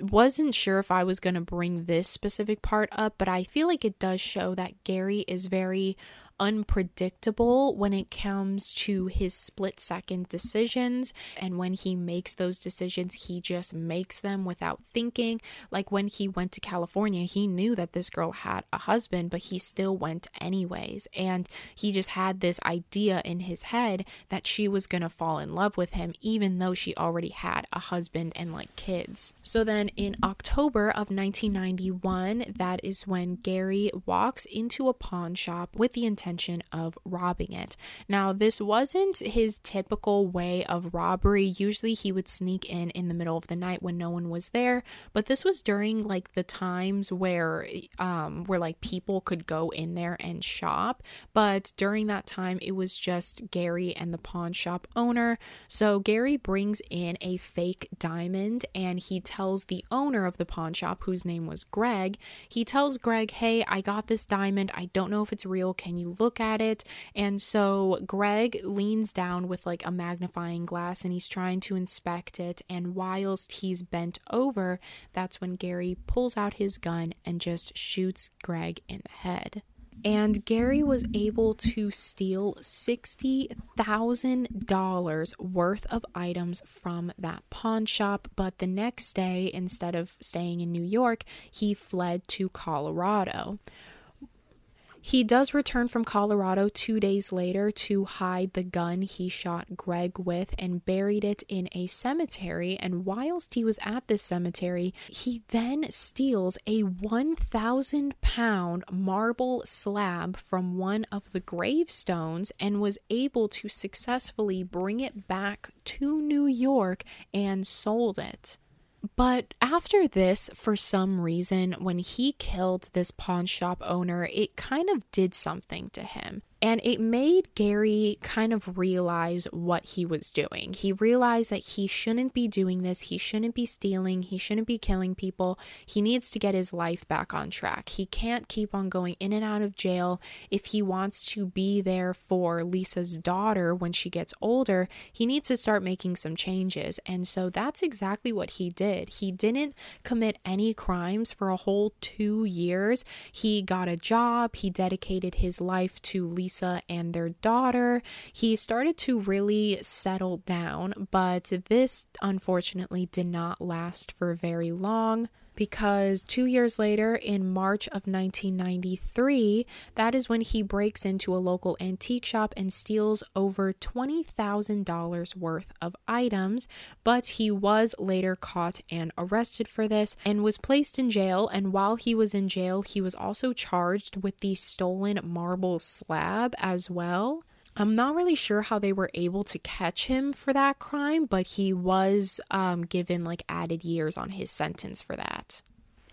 wasn't sure if I was going to bring this specific part up, but I feel like it does show that Gary is very unpredictable when it comes to his split second decisions. And when he makes those decisions, he just makes them without thinking. Like when he went to California, he knew that this girl had a husband, but he still went anyways. And he just had this idea in his head that she was going to fall in love with him, even though she already had a husband and like kids. So then in October of 1991, that is when Gary walks into a pawn shop with the intention intention of robbing it. Now, this wasn't his typical way of robbery. Usually he would sneak in in the middle of the night when no one was there, but this was during like the times where um where like people could go in there and shop, but during that time it was just Gary and the pawn shop owner. So Gary brings in a fake diamond and he tells the owner of the pawn shop whose name was Greg, he tells Greg, "Hey, I got this diamond. I don't know if it's real. Can you look at it. And so Greg leans down with like a magnifying glass and he's trying to inspect it. And whilst he's bent over, that's when Gary pulls out his gun and just shoots Greg in the head. And Gary was able to steal $60,000 worth of items from that pawn shop. But the next day, instead of staying in New York, he fled to Colorado. He does return from Colorado two days later to hide the gun he shot Greg with and buried it in a cemetery. And whilst he was at this cemetery, he then steals a 1,000 pound marble slab from one of the gravestones and was able to successfully bring it back to New York and sold it. But after this, for some reason, when he killed this pawn shop owner, it kind of did something to him. And it made Gary kind of realize what he was doing. He realized that he shouldn't be doing this. He shouldn't be stealing. He shouldn't be killing people. He needs to get his life back on track. He can't keep on going in and out of jail. If he wants to be there for Lisa's daughter when she gets older, he needs to start making some changes. And so that's exactly what he did. He didn't commit any crimes for a whole two years. He got a job. He dedicated his life to Lisa Lisa and their daughter. He started to really settle down, but this unfortunately did not last for very long because two years later, in March of 1993, that is when he breaks into a local antique shop and steals over $20,000 worth of items. But he was later caught and arrested for this and was placed in jail. And while he was in jail, he was also charged with the stolen marble slab as well. I'm not really sure how they were able to catch him for that crime, but he was um, given like added years on his sentence for that.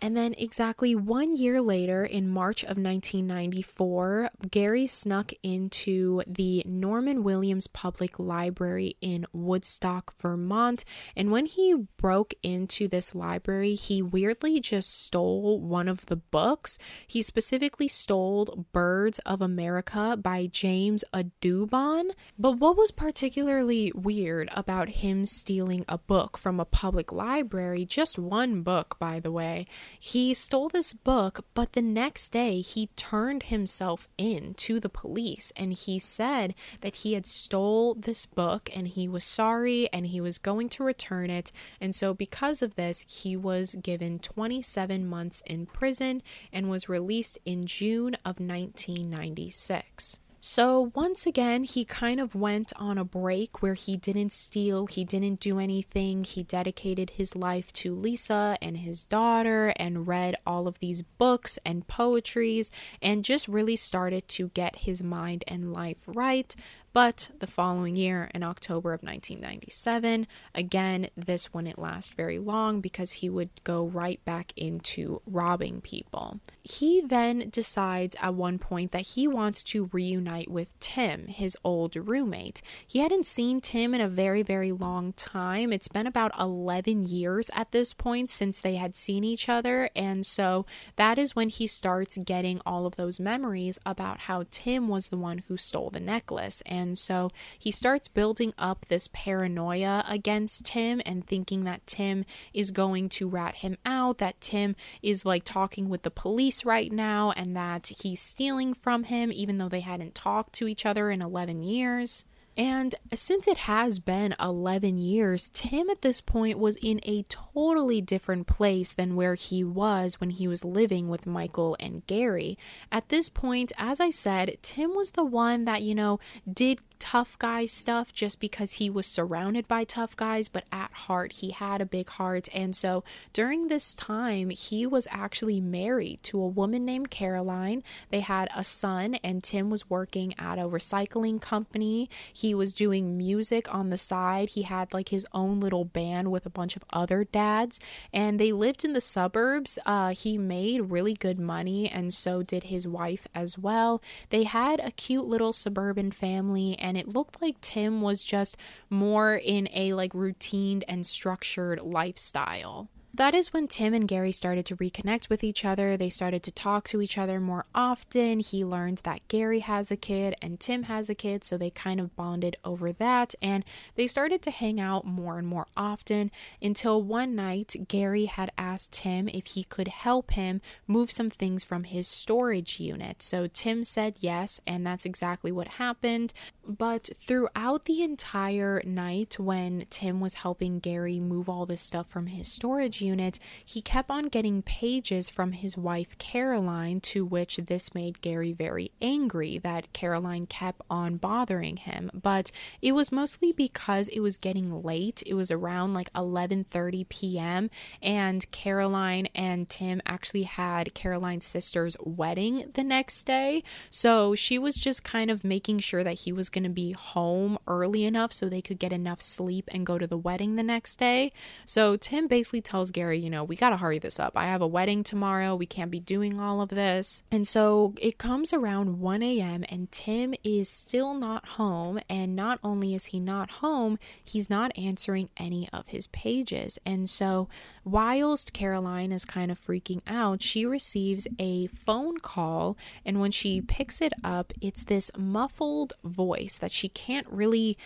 And then, exactly one year later, in March of 1994, Gary snuck into the Norman Williams Public Library in Woodstock, Vermont. And when he broke into this library, he weirdly just stole one of the books. He specifically stole Birds of America by James Audubon. But what was particularly weird about him stealing a book from a public library, just one book, by the way, he stole this book, but the next day he turned himself in to the police and he said that he had stole this book and he was sorry and he was going to return it. And so because of this, he was given 27 months in prison and was released in June of 1996. So, once again, he kind of went on a break where he didn't steal, he didn't do anything. He dedicated his life to Lisa and his daughter and read all of these books and poetries and just really started to get his mind and life right. But the following year, in October of 1997, again, this wouldn't last very long because he would go right back into robbing people. He then decides at one point that he wants to reunite with Tim, his old roommate. He hadn't seen Tim in a very, very long time. It's been about 11 years at this point since they had seen each other. And so that is when he starts getting all of those memories about how Tim was the one who stole the necklace. And and so he starts building up this paranoia against Tim and thinking that Tim is going to rat him out, that Tim is like talking with the police right now, and that he's stealing from him, even though they hadn't talked to each other in 11 years. And since it has been 11 years, Tim at this point was in a totally different place than where he was when he was living with Michael and Gary. At this point, as I said, Tim was the one that, you know, did tough guy stuff just because he was surrounded by tough guys, but at heart, he had a big heart. And so during this time, he was actually married to a woman named Caroline. They had a son, and Tim was working at a recycling company. He was doing music on the side. He had like his own little band with a bunch of other dads, and they lived in the suburbs. Uh, he made really good money, and so did his wife as well. They had a cute little suburban family, and and it looked like Tim was just more in a like routine and structured lifestyle. That is when Tim and Gary started to reconnect with each other. They started to talk to each other more often. He learned that Gary has a kid and Tim has a kid, so they kind of bonded over that and they started to hang out more and more often until one night Gary had asked Tim if he could help him move some things from his storage unit. So Tim said yes, and that's exactly what happened. But throughout the entire night, when Tim was helping Gary move all this stuff from his storage unit, he kept on getting pages from his wife Caroline, to which this made Gary very angry that Caroline kept on bothering him. But it was mostly because it was getting late. It was around like 11:30 p.m. and Caroline and Tim actually had Caroline's sister's wedding the next day. So she was just kind of making sure that he was going to be home early enough so they could get enough sleep and go to the wedding the next day. So Tim basically tells Gary, you know, we got to hurry this up. I have a wedding tomorrow. We can't be doing all of this. And so it comes around 1 a.m., and Tim is still not home. And not only is he not home, he's not answering any of his pages. And so Whilst Caroline is kind of freaking out, she receives a phone call, and when she picks it up, it's this muffled voice that she can't really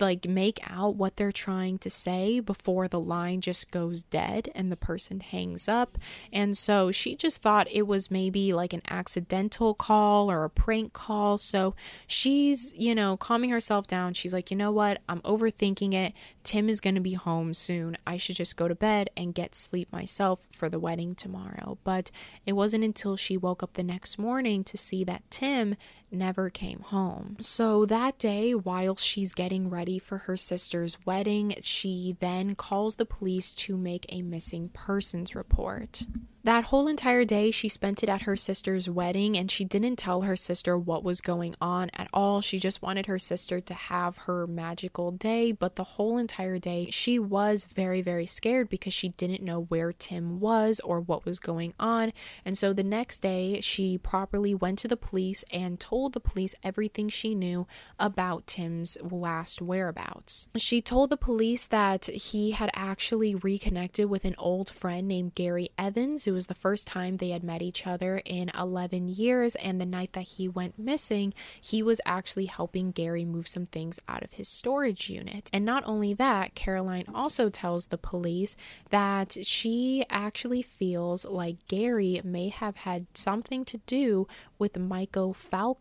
like make out what they're trying to say before the line just goes dead and the person hangs up. And so she just thought it was maybe like an accidental call or a prank call. So she's, you know, calming herself down. She's like, you know what? I'm overthinking it. Tim is going to be home soon. I should just go to bed and get sleep myself for the wedding tomorrow. But it wasn't until she woke up the next morning to see that Tim never came home. So that day, while she's getting ready for her sister's wedding, she then calls the police to make a missing persons report. That whole entire day, she spent it at her sister's wedding, and she didn't tell her sister what was going on at all. She just wanted her sister to have her magical day, but the whole entire day, she was very, very scared because she didn't know where Tim was or what was going on. And so the next day, she properly went to the police and told the police everything she knew about Tim's last whereabouts. She told the police that he had actually reconnected with an old friend named Gary Evans, It was the first time they had met each other in 11 years. And the night that he went missing, he was actually helping Gary move some things out of his storage unit. And not only that, Caroline also tells the police that she actually feels like Gary may have had something to do with Michael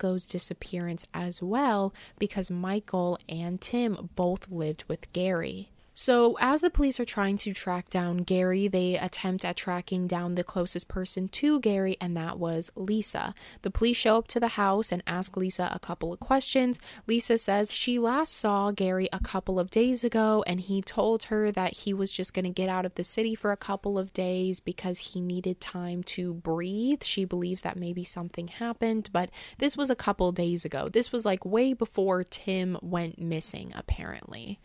Falco's disappearance as well, because Michael and Tim both lived with Gary. So, as the police are trying to track down Gary, they attempt at tracking down the closest person to Gary, and that was Lisa. The police show up to the house and ask Lisa a couple of questions. Lisa says she last saw Gary a couple of days ago, and he told her that he was just going to get out of the city for a couple of days because he needed time to breathe. She believes that maybe something happened, but this was a couple days ago. This was like way before Tim went missing, apparently.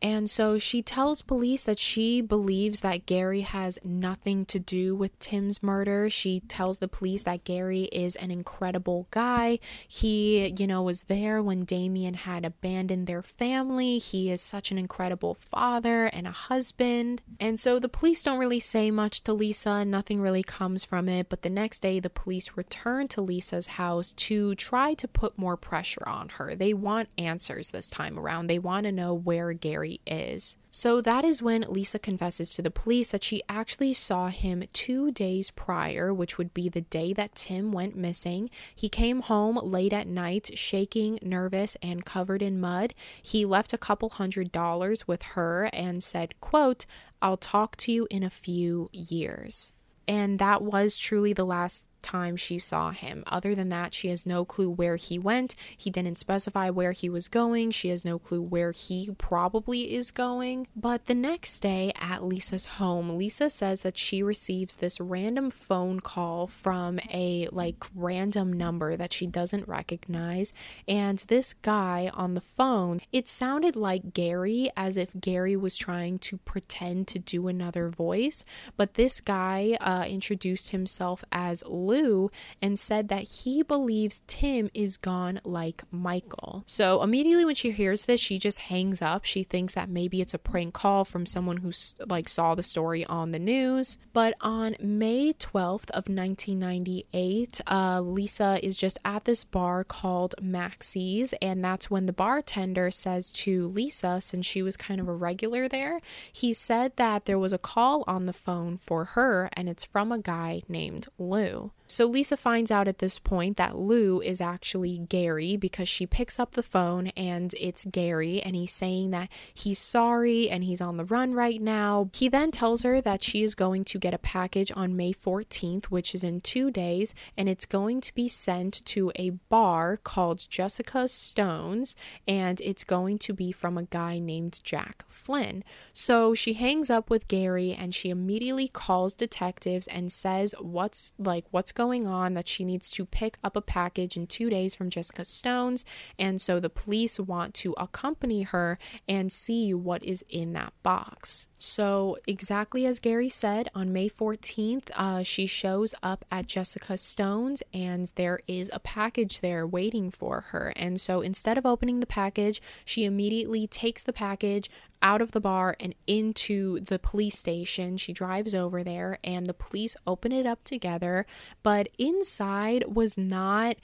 And so she tells police that she believes that Gary has nothing to do with Tim's murder. She tells the police that Gary is an incredible guy. He, you know, was there when Damien had abandoned their family. He is such an incredible father and a husband. And so the police don't really say much to Lisa. Nothing really comes from it. But the next day, the police return to Lisa's house to try to put more pressure on her. They want answers this time around. They want to know where Gary is. So that is when Lisa confesses to the police that she actually saw him two days prior, which would be the day that Tim went missing. He came home late at night, shaking, nervous, and covered in mud. He left a couple hundred dollars with her and said, quote, I'll talk to you in a few years. And that was truly the last time she saw him. Other than that, she has no clue where he went. He didn't specify where he was going. She has no clue where he probably is going. But the next day at Lisa's home, Lisa says that she receives this random phone call from a like random number that she doesn't recognize. And this guy on the phone, it sounded like Gary, as if Gary was trying to pretend to do another voice. But this guy uh, introduced himself as Lou and said that he believes Tim is gone like Michael. So immediately when she hears this, she just hangs up. She thinks that maybe it's a prank call from someone who like saw the story on the news. But on May 12th of 1998, uh, Lisa is just at this bar called Maxie's, and that's when the bartender says to Lisa, since she was kind of a regular there, he said that there was a call on the phone for her, and it's from a guy named Lou. So Lisa finds out at this point that Lou is actually Gary because she picks up the phone and it's Gary and he's saying that he's sorry and he's on the run right now. He then tells her that she is going to get a package on May 14th, which is in two days, and it's going to be sent to a bar called Jessica Stones and it's going to be from a guy named Jack Flynn. So she hangs up with Gary and she immediately calls detectives and says what's like what's going on that she needs to pick up a package in two days from Jessica Stones. And so the police want to accompany her and see what is in that box. So, exactly as Gary said, on May 14th, uh, she shows up at Jessica Stone's and there is a package there waiting for her. And so, instead of opening the package, she immediately takes the package out of the bar and into the police station. She drives over there and the police open it up together. But inside was not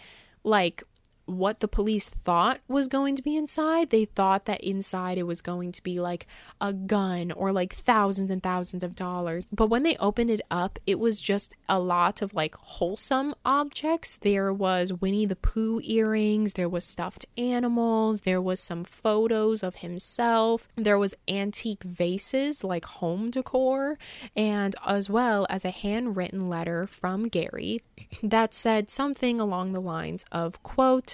like what the police thought was going to be inside. They thought that inside it was going to be like a gun or like thousands and thousands of dollars. But when they opened it up, it was just a lot of like wholesome objects. There was Winnie the Pooh earrings, there was stuffed animals, there was some photos of himself, there was antique vases like home decor, and as well as a handwritten letter from Gary that said something along the lines of quote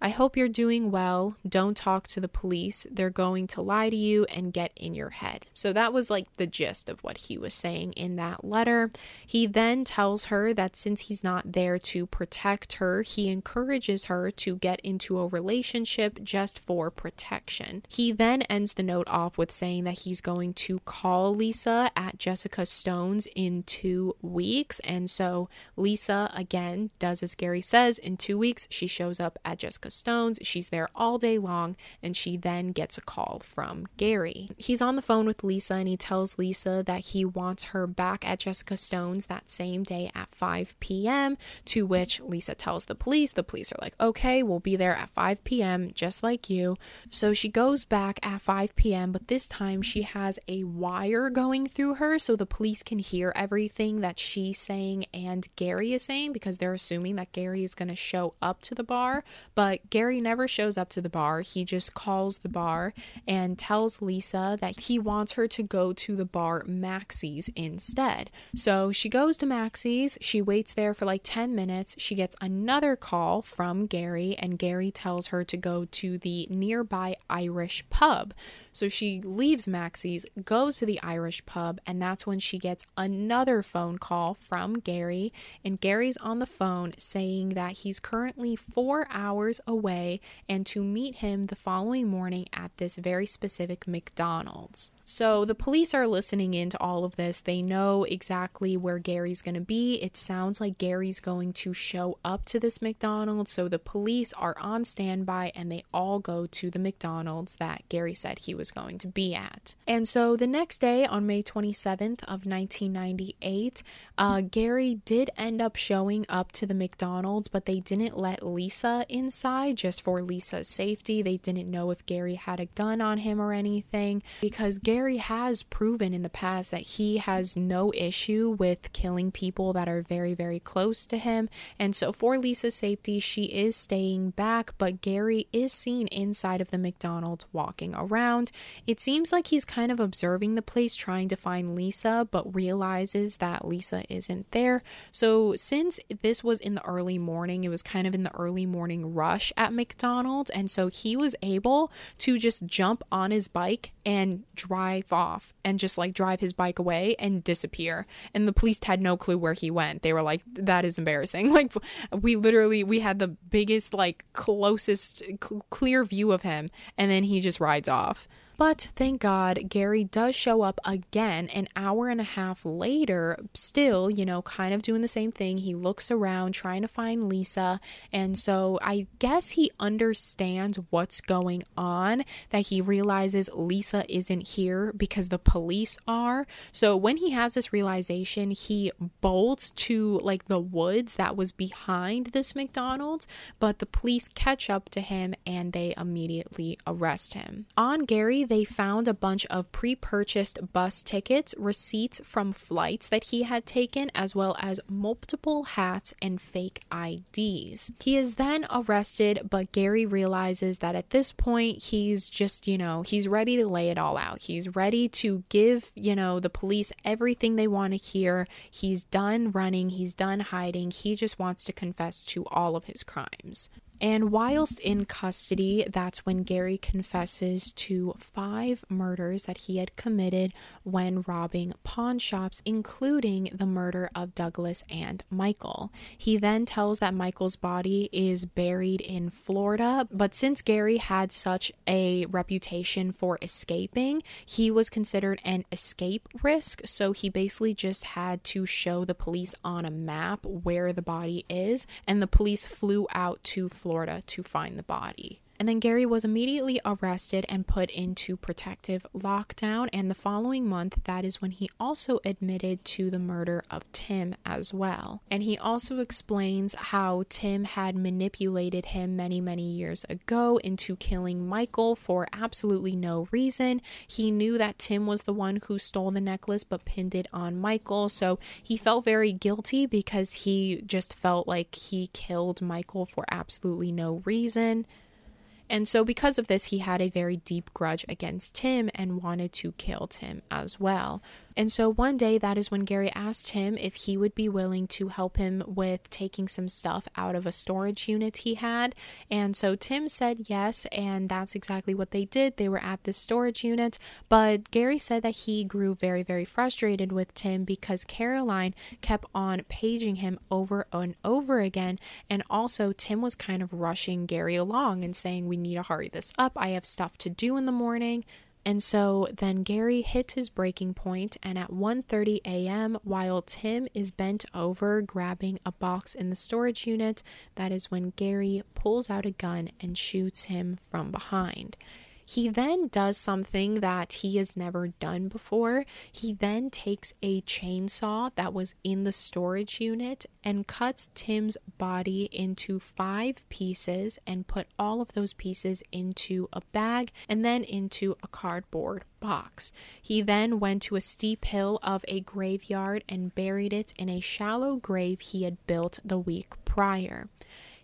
I hope you're doing well. Don't talk to the police. They're going to lie to you and get in your head. So that was like the gist of what he was saying in that letter. He then tells her that since he's not there to protect her, he encourages her to get into a relationship just for protection. He then ends the note off with saying that he's going to call Lisa at Jessica Stone's in two weeks. And so Lisa, again, does as Gary says. In two weeks, she shows up at Jessica Stones. She's there all day long, and she then gets a call from Gary. He's on the phone with Lisa, and he tells Lisa that he wants her back at Jessica Stone's that same day at 5 p.m. To which Lisa tells the police. The police are like, okay, we'll be there at 5 p.m., just like you. So she goes back at 5 p.m., but this time she has a wire going through her so the police can hear everything that she's saying and Gary is saying because they're assuming that Gary is going to show up to the bar. But But Gary never shows up to the bar. He just calls the bar and tells Lisa that he wants her to go to the bar Maxie's instead. So she goes to Maxie's. She waits there for like 10 minutes. She gets another call from Gary, and Gary tells her to go to the nearby Irish pub. So she leaves Maxie's, goes to the Irish pub, and that's when she gets another phone call from Gary. And Gary's on the phone saying that he's currently four hours away and to meet him the following morning at this very specific McDonald's. So the police are listening into all of this. They know exactly where Gary's going to be. It sounds like Gary's going to show up to this McDonald's. So the police are on standby and they all go to the McDonald's that Gary said he was going to be at. And so the next day, on May 27th of 1998, uh, Gary did end up showing up to the McDonald's, but they didn't let Lisa inside just for Lisa's safety. They didn't know if Gary had a gun on him or anything because Gary Gary has proven in the past that he has no issue with killing people that are very, very close to him. And so, for Lisa's safety, she is staying back, but Gary is seen inside of the McDonald's walking around. It seems like he's kind of observing the place, trying to find Lisa, but realizes that Lisa isn't there. So, since this was in the early morning, it was kind of in the early morning rush at McDonald's. And so, he was able to just jump on his bike and drive off and just like drive his bike away and disappear. And the police had no clue where he went. They were like, that is embarrassing. Like, we literally, we had the biggest, like, closest, cl- clear view of him, and then he just rides off. But thank God, Gary does show up again an hour and a half later, still, you know, kind of doing the same thing. He looks around trying to find Lisa. And so I guess he understands what's going on, that he realizes Lisa isn't here because the police are. So when he has this realization, he bolts to like the woods that was behind this McDonald's, but the police catch up to him and they immediately arrest him. On Gary, they found a bunch of pre purchased bus tickets, receipts from flights that he had taken, as well as multiple hats and fake IDs. He is then arrested, but Gary realizes that at this point, he's just, you know, he's ready to lay it all out. He's ready to give, you know, the police everything they want to hear. He's done running, he's done hiding. He just wants to confess to all of his crimes. And whilst in custody, that's when Gary confesses to five murders that he had committed when robbing pawn shops, including the murder of Douglas and Michael. He then tells that Michael's body is buried in Florida, but since Gary had such a reputation for escaping, he was considered an escape risk. So he basically just had to show the police on a map where the body is, and the police flew out to Florida Florida to find the body. And then Gary was immediately arrested and put into protective lockdown. And the following month, that is when he also admitted to the murder of Tim as well. And he also explains how Tim had manipulated him many, many years ago into killing Michael for absolutely no reason. He knew that Tim was the one who stole the necklace but pinned it on Michael. So he felt very guilty because he just felt like he killed Michael for absolutely no reason. And so, because of this, he had a very deep grudge against Tim and wanted to kill Tim as well. And so one day, that is when Gary asked him if he would be willing to help him with taking some stuff out of a storage unit he had. And so Tim said yes, and that's exactly what they did. They were at this storage unit, but Gary said that he grew very, very frustrated with Tim because Caroline kept on paging him over and over again. And also, Tim was kind of rushing Gary along and saying, We need to hurry this up. I have stuff to do in the morning. And so then Gary hits his breaking point and at 1:30 a.m. while Tim is bent over grabbing a box in the storage unit, that is when Gary pulls out a gun and shoots him from behind. He then does something that he has never done before. He then takes a chainsaw that was in the storage unit and cuts Tim's body into five pieces and put all of those pieces into a bag and then into a cardboard box. He then went to a steep hill of a graveyard and buried it in a shallow grave he had built the week prior.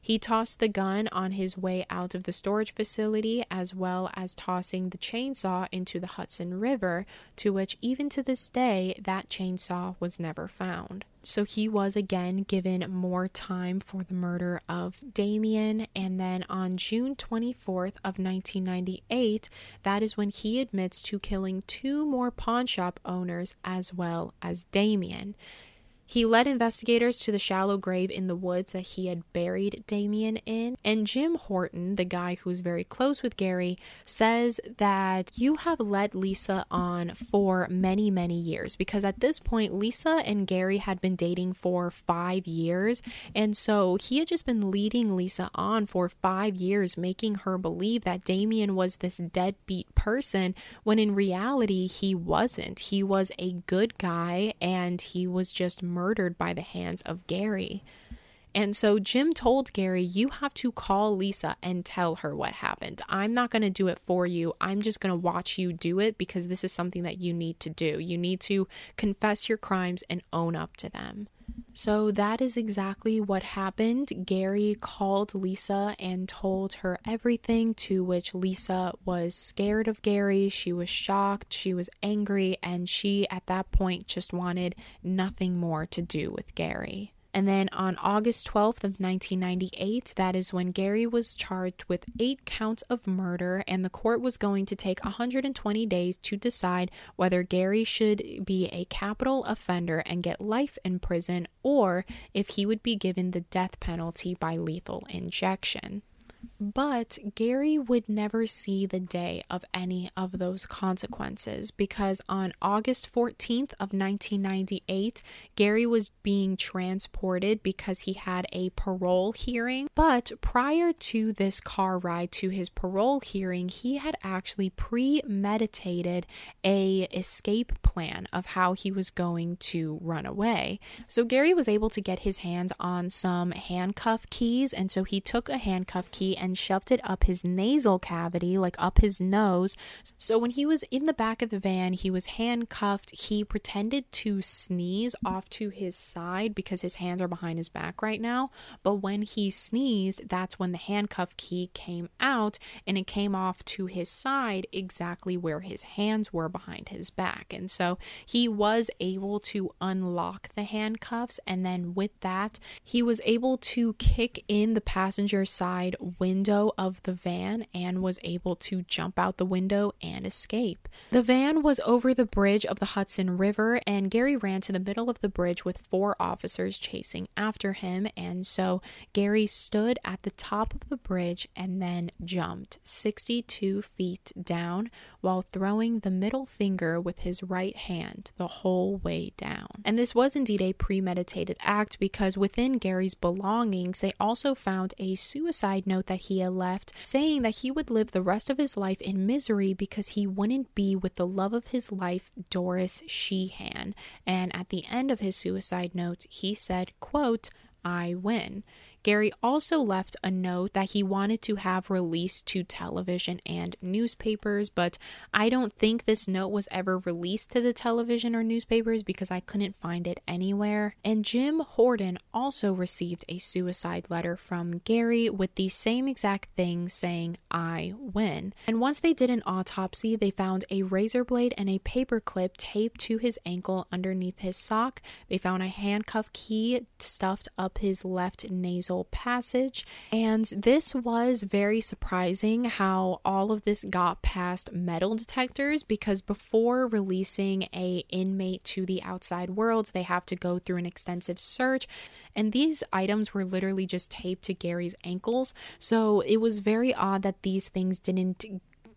He tossed the gun on his way out of the storage facility, as well as tossing the chainsaw into the Hudson River, to which, even to this day, that chainsaw was never found. So he was again given more time for the murder of Damien. And then on June 24th of 1998, that is when he admits to killing two more pawn shop owners as well as Damien. He led investigators to the shallow grave in the woods that he had buried Damien in. And Jim Horton, the guy who was very close with Gary, says that you have led Lisa on for many, many years because at this point, Lisa and Gary had been dating for five years. And so he had just been leading Lisa on for five years, making her believe that Damien was this deadbeat person when in reality, he wasn't. He was a good guy and he was just murdered by the hands of Gary. And so Jim told Gary, You have to call Lisa and tell her what happened. I'm not going to do it for you. I'm just going to watch you do it because this is something that you need to do. You need to confess your crimes and own up to them. So that is exactly what happened. Gary called Lisa and told her everything, to which Lisa was scared of Gary. She was shocked, she was angry, and she at that point just wanted nothing more to do with Gary. And then on August 12th of 1998, that is when Gary was charged with 8 counts of murder and the court was going to take 120 days to decide whether Gary should be a capital offender and get life in prison or if he would be given the death penalty by lethal injection. But Gary would never see the day of any of those consequences because on August 14th of 1998, Gary was being transported because he had a parole hearing. But prior to this car ride to his parole hearing, he had actually premeditated a escape plan of how he was going to run away. So Gary was able to get his hands on some handcuff keys and so he took a handcuff key and shoved it up his nasal cavity, like up his nose. So when he was in the back of the van, he was handcuffed. He pretended to sneeze off to his side because his hands are behind his back right now. But when he sneezed, that's when the handcuff key came out and it came off to his side exactly where his hands were behind his back. And so he was able to unlock the handcuffs. And then with that, he was able to kick in the passenger side window of the van and was able to jump out the window and escape. The van was over the bridge of the Hudson River, and Gary ran to the middle of the bridge with four officers chasing after him. And so Gary stood at the top of the bridge and then jumped 62 feet down while throwing the middle finger with his right hand the whole way down. And this was indeed a premeditated act because within Gary's belongings, they also found a suicide note that he had left, saying that he would live the rest of his life in misery because he wouldn't be with the love of his life, Doris Sheehan. And at the end of his suicide note, he said, quote, I win. Gary also left a note that he wanted to have released to television and newspapers, but I don't think this note was ever released to the television or newspapers because I couldn't find it anywhere. And Jim Horton also received a suicide letter from Gary with the same exact thing saying, I win. And once they did an autopsy, they found a razor blade and a paperclip taped to his ankle underneath his sock. They found a handcuff key stuffed up his left nasal nasal passage. And this was very surprising how all of this got past metal detectors because before releasing a inmate to the outside world, they have to go through an extensive search. And these items were literally just taped to Gary's ankles. So it was very odd that these things didn't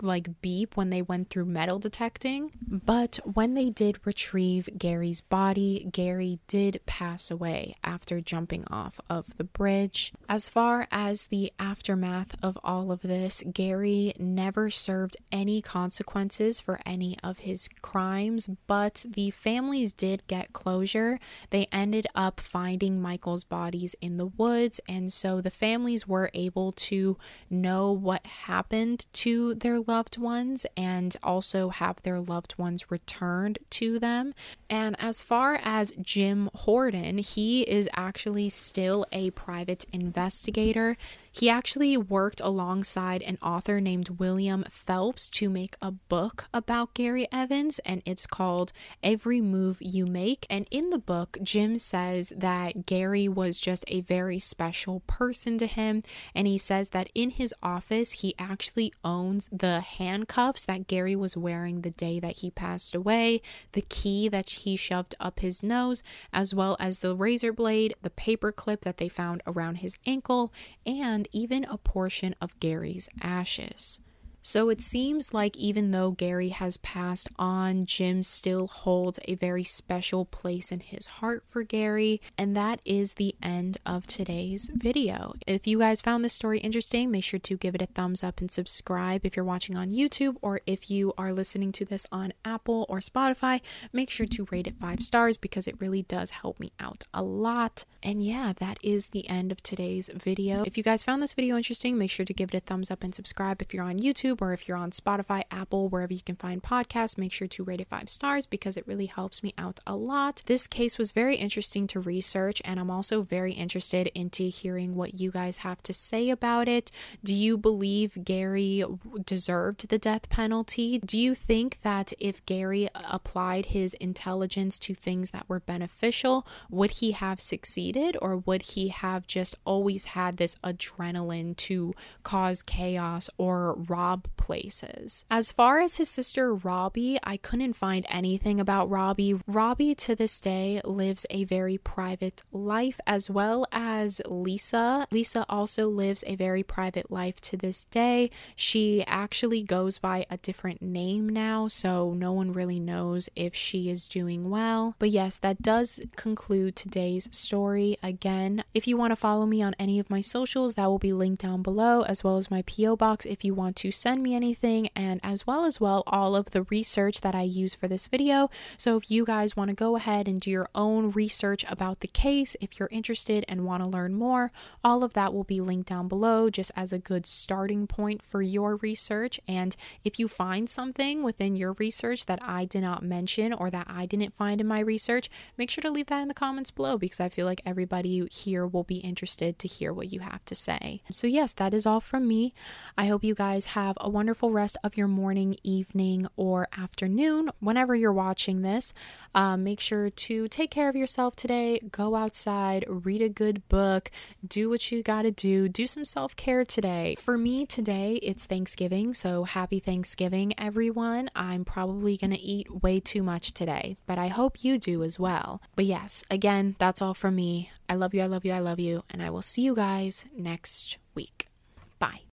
like beep when they went through metal detecting. But when they did retrieve Gary's body, Gary did pass away after jumping off of the bridge. As far as the aftermath of all of this, Gary never served any consequences for any of his crimes, but the families did get closure. They ended up finding Michael's bodies in the woods, and so the families were able to know what happened to their loved ones and also have their loved ones returned to them. And as far as Jim Horton, he is actually still a private investigator. He actually worked alongside an author named William Phelps to make a book about Gary Evans, and it's called Every Move You Make. And in the book, Jim says that Gary was just a very special person to him, and he says that in his office, he actually owns the handcuffs that Gary was wearing the day that he passed away, the key that he shoved up his nose, as well as the razor blade, the paper clip that they found around his ankle, and and even a portion of Gary's ashes. So it seems like even though Gary has passed on, Jim still holds a very special place in his heart for Gary. And that is the end of today's video. If you guys found this story interesting, make sure to give it a thumbs up and subscribe if you're watching on YouTube or if you are listening to this on Apple or Spotify, make sure to rate it five stars because it really does help me out a lot. And yeah, that is the end of today's video. If you guys found this video interesting, make sure to give it a thumbs up and subscribe if you're on YouTube YouTube or if you're on Spotify, Apple, wherever you can find podcasts, make sure to rate it five stars because it really helps me out a lot. This case was very interesting to research, and I'm also very interested into hearing what you guys have to say about it. Do you believe Gary deserved the death penalty? Do you think that if Gary applied his intelligence to things that were beneficial, would he have succeeded or would he have just always had this adrenaline to cause chaos or rob places. As far as his sister Robbie, I couldn't find anything about Robbie. Robbie to this day lives a very private life as well as Lisa. Lisa also lives a very private life to this day. She actually goes by a different name now, so no one really knows if she is doing well. But yes, that does conclude today's story. Again, if you want to follow me on any of my socials, that will be linked down below, as well as my P.O. box if you want to send me anything, and as well as well all of the research that I use for this video. So if you guys want to go ahead and do your own research about the case, if you're interested and want to learn more, all of that will be linked down below just as a good starting point for your research. And if you find something within your research that I did not mention or that I didn't find in my research, make sure to leave that in the comments below because I feel like everybody here will be interested to hear what you have to say. So, yes, that is all from me. I hope you guys have have a wonderful rest of your morning, evening, or afternoon whenever you're watching this. Um, make sure to take care of yourself today. Go outside, read a good book, do what you got to do, do some self care today. For me today, it's Thanksgiving, so happy Thanksgiving, everyone. I'm probably going to eat way too much today, but I hope you do as well. But yes, again, that's all from me. I love you, I love you, I love you, and I will see you guys next week.